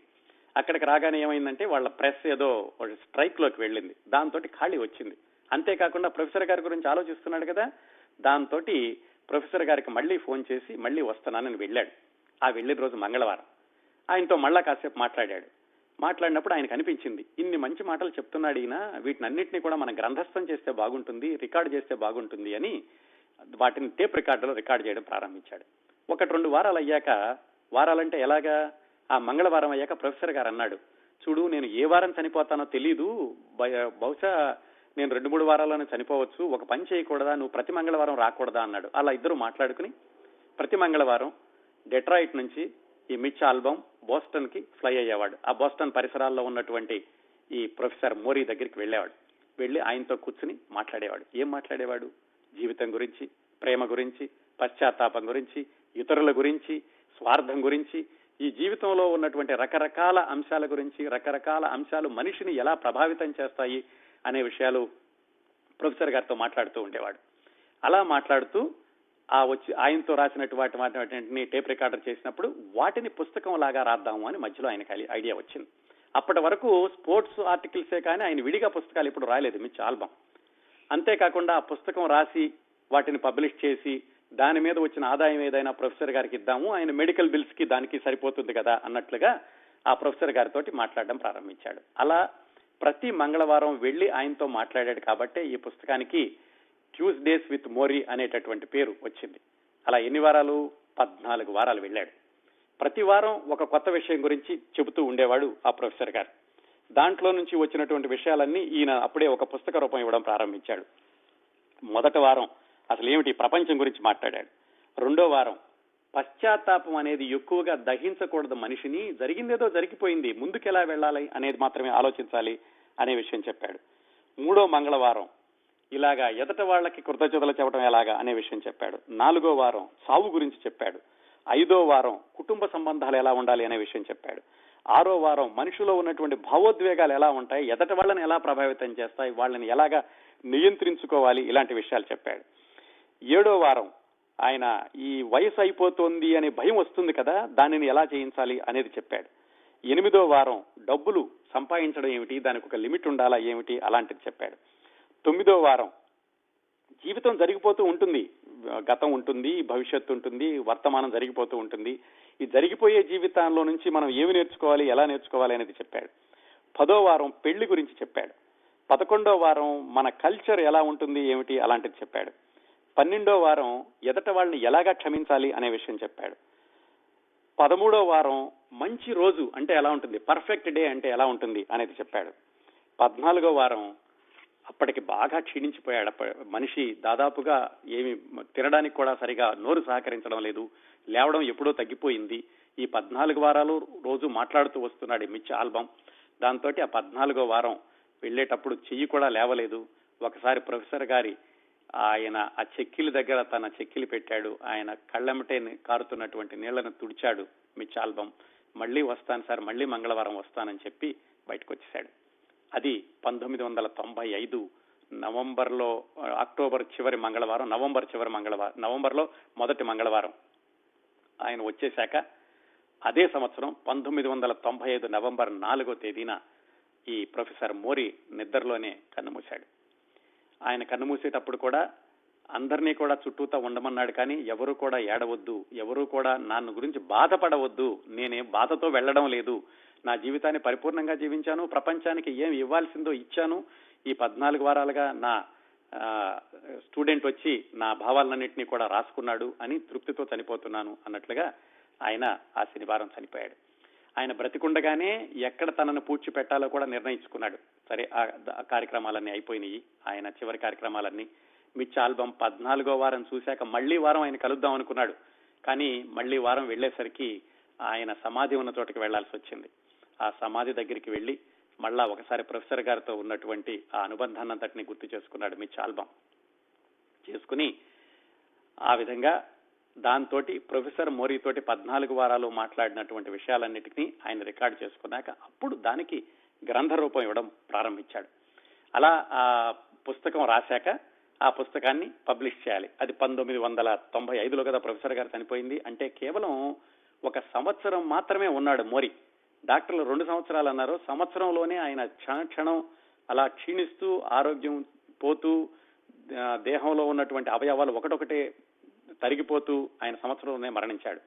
అక్కడికి రాగానే ఏమైందంటే వాళ్ళ ప్రెస్ ఏదో స్ట్రైక్లోకి వెళ్ళింది. దాంతో ఖాళీ వచ్చింది. అంతేకాకుండా ప్రొఫెసర్ గారి గురించి ఆలోచిస్తున్నాడు కదా దాంతో ప్రొఫెసర్ గారికి మళ్ళీ ఫోన్ చేసి మళ్ళీ వస్తున్నానని వెళ్ళాడు. ఆ వెళ్ళిన రోజు మంగళవారం. ఆయనతో మళ్ళా కాసేపు మాట్లాడాడు. మాట్లాడినప్పుడు ఆయనకు అనిపించింది ఇన్ని మంచి మాటలు చెప్తున్నాడు ఈయన వీటిని అన్నింటినీ కూడా మనం గ్రంథస్థం చేస్తే బాగుంటుంది రికార్డ్ చేస్తే బాగుంటుంది అని వాటిని టేప్ రికార్డులో రికార్డ్ చేయడం ప్రారంభించాడు. ఒకటి రెండు వారాలు అయ్యాక వారాలంటే ఎలాగా? ఆ మంగళవారం అయ్యాక ప్రొఫెసర్ గారు అన్నాడు చూడు నేను ఏ వారం చనిపోతానో తెలీదు బహుశా నేను రెండు మూడు వారాల్లోనే చనిపోవచ్చు ఒక పని చేయకూడదా నువ్వు ప్రతి మంగళవారం రాకూడదా అన్నాడు. అలా ఇద్దరు మాట్లాడుకుని ప్రతి మంగళవారం డెట్రాయిట్ నుంచి ఈ మిచ్ ఆల్బమ్ బోస్టన్కి ఫ్లై అయ్యేవాడు. ఆ బోస్టన్ పరిసరాల్లో ఉన్నటువంటి ఈ ప్రొఫెసర్ మోరీ దగ్గరికి వెళ్ళేవాడు. వెళ్ళి ఆయనతో కూర్చుని మాట్లాడేవాడు. ఏం మాట్లాడేవాడు? జీవితం గురించి ప్రేమ గురించి పశ్చాత్తాపం గురించి ఇతరుల గురించి స్వార్థం గురించి ఈ జీవితంలో ఉన్నటువంటి రకరకాల అంశాల గురించి రకరకాల అంశాలు మనిషిని ఎలా ప్రభావితం చేస్తాయి అనే విషయాలు ప్రొఫెసర్ గారితో మాట్లాడుతూ ఉండేవాడు. అలా మాట్లాడుతూ ఆ వచ్చి ఆయనతో రాసినట్టు వాటి వాటిని టేప్ రికార్డర్ చేసినప్పుడు వాటిని పుస్తకం లాగా రాద్దాము అని మధ్యలో ఆయనకి ఐడియా వచ్చింది. అప్పటి వరకు స్పోర్ట్స్ ఆర్టికల్సే కానీ ఆయన విడిగా పుస్తకాలు ఇప్పుడు రాయలేదు మిచ్ ఆల్బమ్ అంతేకాకుండా ఆ పుస్తకం రాసి వాటిని పబ్లిష్ చేసి దాని మీద వచ్చిన ఆదాయం ఏదైనా ప్రొఫెసర్ గారికి ఇద్దాము ఆయన మెడికల్ బిల్స్కి దానికి సరిపోతుంది కదా అన్నట్లుగా ఆ ప్రొఫెసర్ గారితో మాట్లాడడం ప్రారంభించాడు. అలా ప్రతి మంగళవారం వెళ్ళి ఆయనతో మాట్లాడాడు కాబట్టే ఈ పుస్తకానికి ట్యూస్డేస్ విత్ మోరీ అనేటటువంటి పేరు వచ్చింది. అలా ఎన్ని వారాలు? పద్నాలుగు వారాలు వెళ్ళాడు. ప్రతి వారం ఒక కొత్త విషయం గురించి చెబుతూ ఉండేవాడు ఆ ప్రొఫెసర్ గారు. దాంట్లో నుంచి వచ్చినటువంటి విషయాలన్నీ ఈయన అప్పుడే ఒక పుస్తక రూపం ఇవ్వడం ప్రారంభించాడు. మొదటి వారం అసలు ఏమిటి? ప్రపంచం గురించి మాట్లాడాడు. రెండో వారం పశ్చాత్తాపం అనేది ఎక్కువగా దహించకూడదు మనిషిని జరిగిందేదో జరిగిపోయింది ముందుకెలా వెళ్ళాలి అనేది మాత్రమే ఆలోచించాలి అనే విషయం చెప్పాడు. మూడో మంగళవారం ఇలాగా ఎదట వాళ్ళకి కృతజ్ఞతలు చెప్పడం ఎలాగా అనే విషయం చెప్పాడు. నాలుగో వారం సావు గురించి చెప్పాడు. ఐదో వారం కుటుంబ సంబంధాలు ఎలా ఉండాలి అనే విషయం చెప్పాడు. ఆరో వారం మనిషిలో ఉన్నటువంటి భావోద్వేగాలు ఎలా ఉంటాయి ఎదట వాళ్ళని ఎలా ప్రభావితం చేస్తాయి వాళ్ళని ఎలాగా నియంత్రించుకోవాలి ఇలాంటి విషయాలు చెప్పాడు. ఏడో వారం ఆయన ఈ వయసు అయిపోతోంది అనే భయం వస్తుంది కదా దానిని ఎలా చేయించాలి అనేది చెప్పాడు. ఎనిమిదో వారం డబ్బులు సంపాదించడం ఏమిటి దానికి ఒక లిమిట్ ఉండాలా ఏమిటి అలాంటిది చెప్పాడు. తొమ్మిదో వారం. జీవితం జరిగిపోతూ ఉంటుంది. గతం ఉంటుంది భవిష్యత్తు ఉంటుంది వర్తమానం జరిగిపోతూ ఉంటుంది. ఈ జరిగిపోయే జీవితంలో నుంచి మనం ఏమి నేర్చుకోవాలి ఎలా నేర్చుకోవాలి అనేది చెప్పాడు. పదో వారం పెళ్ళి గురించి చెప్పాడు. పదకొండో వారం మన కల్చర్ ఎలా ఉంటుంది ఏమిటి అలాంటిది చెప్పాడు. పన్నెండో వారం ఎదట వాళ్ళని ఎలాగా క్షమించాలి అనే విషయం చెప్పాడు. పదమూడో వారం మంచి రోజు అంటే ఎలా ఉంటుంది పర్ఫెక్ట్ డే అంటే ఎలా ఉంటుంది అనేది చెప్పాడు. పద్నాలుగో వారం అప్పటికి బాగా క్షీణించిపోయాడు. మనిషి దాదాపుగా ఏమి తినడానికి కూడా సరిగా నోరు సహకరించడం లేదు. లేవడం ఎప్పుడో తగ్గిపోయింది. ఈ పద్నాలుగు వారాలు రోజు మాట్లాడుతూ వస్తున్నాడు మిచ్ ఆల్బమ్. దాంతో ఆ పద్నాలుగో వారం వెళ్ళేటప్పుడు చెయ్యి కూడా లేవలేదు. ఒకసారి ప్రొఫెసర్ గారి ఆయన ఆ చెక్కిలి దగ్గర తన చెక్కిలి పెట్టాడు. ఆయన కళ్ళెమటే కారుతున్నటువంటి నీళ్ళను తుడిచాడు మిచ్ ఆల్బమ్. మళ్ళీ వస్తాను సార్ మళ్ళీ మంగళవారం వస్తానని చెప్పి బయటకు వచ్చేసాడు. అది పంతొమ్మిది వందల తొంభై ఐదు నవంబర్లో అక్టోబర్ చివరి మంగళవారం నవంబర్ చివరి మంగళవారం నవంబర్లో మొదటి మంగళవారం ఆయన వచ్చేశాక అదే సంవత్సరం పంతొమ్మిది వందల తొంభై ఐదు నవంబర్ నాలుగో తేదీన ఈ ప్రొఫెసర్ మోరీ నిద్రలోనే కన్నుమూశాడు. ఆయన కన్నుమూసేటప్పుడు కూడా అందరినీ కూడా చుట్టూతా ఉండమన్నాడు కానీ ఎవరు కూడా ఏడవద్దు ఎవరు కూడా నన్ను గురించి బాధపడవద్దు నేనేం బాధతో వెళ్ళడం లేదు నా జీవితాన్ని పరిపూర్ణంగా జీవించాను ప్రపంచానికి ఏం ఇవ్వాల్సిందో ఇచ్చాను. ఈ పద్నాలుగు వారాలుగా నా స్టూడెంట్ వచ్చి నా భావాలన్నింటినీ కూడా రాసుకున్నాడు అని తృప్తితో చనిపోతున్నాను అన్నట్లుగా ఆయన ఆ శనివారం చనిపోయాడు. ఆయన బ్రతికుండగానే ఎక్కడ తనను పూడ్చి పెట్టాలో కూడా నిర్ణయించుకున్నాడు. సరే ఆ ఆ కార్యక్రమాలన్నీ అయిపోయినాయి. ఆయన చివరి కార్యక్రమాలన్నీ. మిచ్ ఆల్బమ్ పద్నాలుగో వారం చూశాక మళ్ళీ వారం ఆయన కలుద్దాం అనుకున్నాడు. కానీ మళ్ళీ వారం వెళ్ళేసరికి ఆయన సమాధి ఉన్న చోటకి వెళ్ళాల్సి వచ్చింది. ఆ సమాధి దగ్గరికి వెళ్ళి మళ్ళా ఒకసారి ప్రొఫెసర్ గారితో ఉన్నటువంటి ఆ అనుబంధాన్నంతటిని గుర్తు చేసుకున్నాడు మిచ్ ఆల్బమ్ చేసుకుని ఆ విధంగా దాంతో ప్రొఫెసర్ మోరీ తోటి పద్నాలుగు వారాలు మాట్లాడినటువంటి విషయాలన్నిటినీ ఆయన రికార్డు చేసుకున్నాక అప్పుడు దానికి గ్రంథ రూపం ఇవ్వడం ప్రారంభించాడు. అలా ఆ పుస్తకం రాశాక ఆ పుస్తకాన్ని పబ్లిష్ చేయాలి. అది పంతొమ్మిది వందల తొంభై ఐదులో కదా ప్రొఫెసర్ గారు చనిపోయింది. అంటే కేవలం ఒక సంవత్సరం మాత్రమే ఉన్నాడు మోరీ. డాక్టర్లు రెండు సంవత్సరాలు అన్నారు. సంవత్సరంలోనే ఆయన క్షణ క్షణం అలా క్షీణిస్తూ ఆరోగ్యం పోతూ దేహంలో ఉన్నటువంటి అవయవాలు ఒకటొకటే తరిగిపోతూ ఆయన సంవత్సరంలోనే మరణించాడు.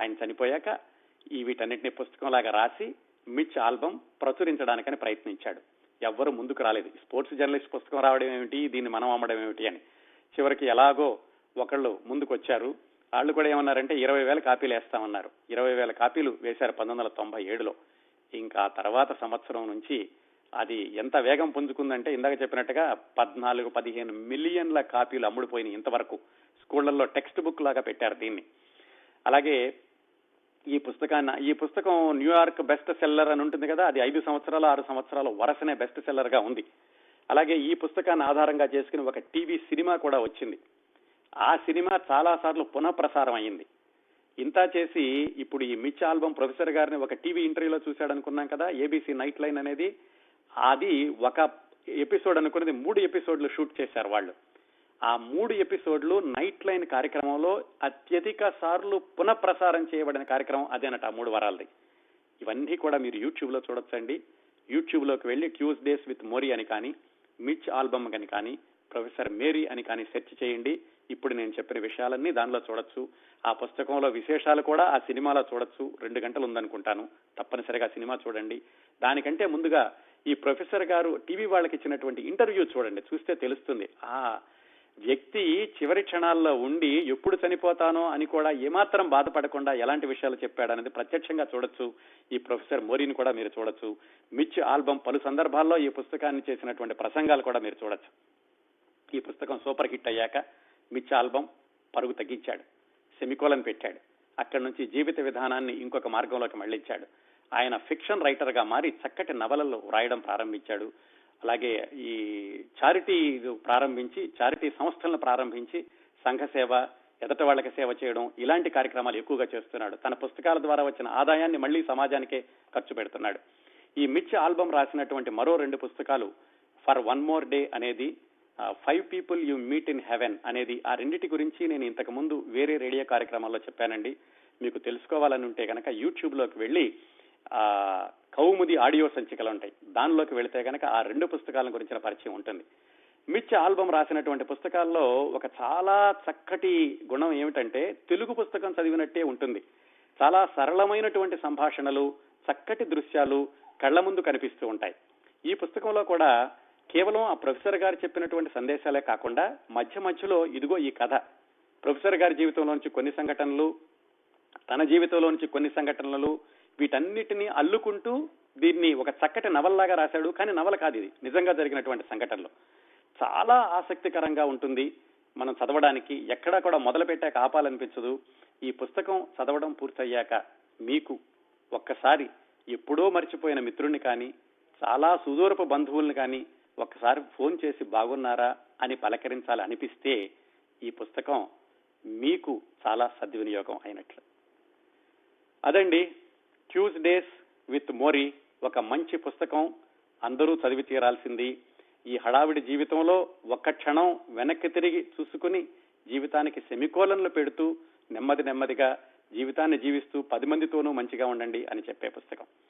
ఆయన చనిపోయాక ఈ వీటన్నిటిని పుస్తకంలాగా రాసి మిచ్ ఆల్బమ్ ప్రచురించడానికని ప్రయత్నించాడు. ఎవ్వరు ముందుకు రాలేదు. స్పోర్ట్స్ జర్నలిస్ట్ పుస్తకం రావడం ఏమిటి? దీన్ని మనం అమ్మడం ఏమిటి అని. చివరికి ఎలాగో ఒకళ్ళు ముందుకు వచ్చారు వాళ్ళు కూడా ఏమన్నారంటే ఇరవై వేల కాపీలు వేస్తామన్నారు. ఇరవై వేల కాపీలు వేశారు పంతొమ్మిది వందల తొంభై ఏడులో. ఇంకా తర్వాత సంవత్సరం నుంచి అది ఎంత వేగం పుంజుకుందంటే ఇందాక చెప్పినట్టుగా పద్నాలుగు పదిహేను మిలియన్ల కాపీలు అమ్ముడుపోయినాయి ఇంతవరకు. స్కూళ్ళలో టెక్స్ట్ బుక్ లాగా పెట్టారు దీన్ని. అలాగే ఈ పుస్తకాన్ని ఈ పుస్తకం న్యూయార్క్ బెస్ట్ సెల్లర్ అని ఉంటుంది కదా అది ఐదు సంవత్సరాలు ఆరు సంవత్సరాలు వరుసనే బెస్ట్ సెల్లర్గా ఉంది. అలాగే ఈ పుస్తకాన్ని ఆధారంగా చేసుకుని ఒక టీవీ సినిమా కూడా వచ్చింది. ఆ సినిమా చాలా సార్లు పునఃప్రసారం అయింది ఇంత చేసి ఇప్పుడు ఈ మిచ్ ఆల్బమ్ ప్రొఫెసర్ గారిని ఒక టీవీ ఇంటర్వ్యూలో చూశాడు అనుకున్నాం కదా ఏబీసీ నైట్ లైన్ అనేది. అది ఒక ఎపిసోడ్ అనుకున్నది మూడు ఎపిసోడ్లు షూట్ చేశారు వాళ్ళు. ఆ మూడు ఎపిసోడ్లు నైట్ లైన్ కార్యక్రమంలో అత్యధిక సార్లు పునఃప్రసారం చేయబడిన కార్యక్రమం అదేనట ఆ మూడు వారాలది. ఇవన్నీ కూడా మీరు యూట్యూబ్లో చూడొచ్చండి. యూట్యూబ్లోకి వెళ్ళి ట్యూస్డేస్ విత్ మోరీ అని కానీ మిచ్ ఆల్బమ్ అని కానీ ప్రొఫెసర్ మేరీ అని కానీ సెర్చ్ చేయండి. ఇప్పుడు నేను చెప్పిన విషయాలన్నీ దానిలో చూడొచ్చు. ఆ పుస్తకంలో విశేషాలు కూడా ఆ సినిమాలో చూడొచ్చు. రెండు గంటలు ఉందనుకుంటాను. తప్పనిసరిగా సినిమా చూడండి. దానికంటే ముందుగా ఈ ప్రొఫెసర్ గారు టీవీ వాళ్ళకి ఇచ్చినటువంటి ఇంటర్వ్యూ చూడండి. చూస్తే తెలుస్తుంది. ఆ వ్యక్తి చివరి క్షణాల్లో ఉండి ఎప్పుడు చనిపోతానో అని కూడా ఏమాత్రం బాధపడకుండా ఎలాంటి విషయాలు చెప్పాడనేది ప్రత్యక్షంగా చూడొచ్చు. ఈ ప్రొఫెసర్ మోరీని కూడా మీరు చూడొచ్చు. మిచ్ ఆల్బమ్ పలు సందర్భాల్లో ఈ పుస్తకాన్ని చేసినటువంటి ప్రసంగాలు కూడా మీరు చూడొచ్చు. ఈ పుస్తకం సూపర్ హిట్ అయ్యాక మిచ్ ఆల్బమ్ పరుగు తగ్గించాడు. సెమికోలను పెట్టాడు. అక్కడి నుంచి జీవిత విధానాన్ని ఇంకొక మార్గంలోకి మళ్ళించాడు. ఆయన ఫిక్షన్ రైటర్గా మారి చక్కటి నవలలు వ్రాయడం ప్రారంభించాడు. అలాగే ఈ చారిటీ ప్రారంభించి చారిటీ సంస్థలను ప్రారంభించి సంఘ సేవ ఎదట వాళ్ళకి సేవ చేయడం ఇలాంటి కార్యక్రమాలు ఎక్కువగా చేస్తున్నాడు. తన పుస్తకాల ద్వారా వచ్చిన ఆదాయాన్ని మళ్ళీ సమాజానికే ఖర్చు పెడుతున్నాడు. ఈ మిచ్ ఆల్బమ్ రాసినటువంటి మరో రెండు పుస్తకాలు ఫర్ వన్ మోర్ డే అనేది five people you meet in heaven అనేది ఆ రెండిటి గురించి నేను ఇంతకు ముందు వేరే రేడియో కార్యక్రమాల్లో చెప్పానండి. మీకు తెలుసుకోవాలని ఉంటే కనుక యూట్యూబ్లోకి వెళ్ళి కౌముది ఆడియో సంచికలు ఉంటాయి. దానిలోకి వెళితే కనుక ఆ రెండు పుస్తకాల గురించిన పరిచయం ఉంటుంది. మిచ్ ఆల్బమ్ రాసినటువంటి పుస్తకాల్లో ఒక చాలా చక్కటి గుణం ఏమిటంటే తెలుగు పుస్తకం చదివినట్టే ఉంటుంది. చాలా సరళమైనటువంటి సంభాషణలు చక్కటి దృశ్యాలు కళ్ళ ముందు కనిపిస్తూ ఉంటాయి. ఈ పుస్తకంలో కూడా కేవలం ఆ ప్రొఫెసర్ గారు చెప్పినటువంటి సందేశాలే కాకుండా మధ్య మధ్యలో ఇదిగో ఈ కథ. ప్రొఫెసర్ గారి జీవితంలోంచి కొన్ని సంఘటనలు తన జీవితంలోంచి కొన్ని సంఘటనలు వీటన్నిటినీ అల్లుకుంటూ దీన్ని ఒక చక్కటి నవల్లాగా రాశాడు. కానీ నవల కాదు ఇది. నిజంగా జరిగినటువంటి సంఘటనలు. చాలా ఆసక్తికరంగా ఉంటుంది. మనం చదవడానికి ఎక్కడా కూడా మొదలు పెట్టాక ఆపాలనిపించదు. ఈ పుస్తకం చదవడం పూర్తయ్యాక మీకు ఒక్కసారి ఎప్పుడో మర్చిపోయిన మిత్రుణ్ణి కానీ చాలా సుదూరపు బంధువుల్ని కానీ ఒక్కసారి ఫోన్ చేసి బాగున్నారా అని పలకరించాలి అనిపిస్తే ఈ పుస్తకం మీకు చాలా సద్వినియోగం అయినట్లు. అదండి ట్యూస్డేస్ విత్ మోరీ ఒక మంచి పుస్తకం. అందరూ చదివి తీరాల్సింది. ఈ హడావిడి జీవితంలో ఒక్క క్షణం వెనక్కి తిరిగి చూసుకుని జీవితానికి సెమికోలన్లు పెడుతూ నెమ్మది నెమ్మదిగా జీవితాన్ని జీవిస్తూ పది మందితోనూ మంచిగా ఉండండి అని చెప్పే పుస్తకం.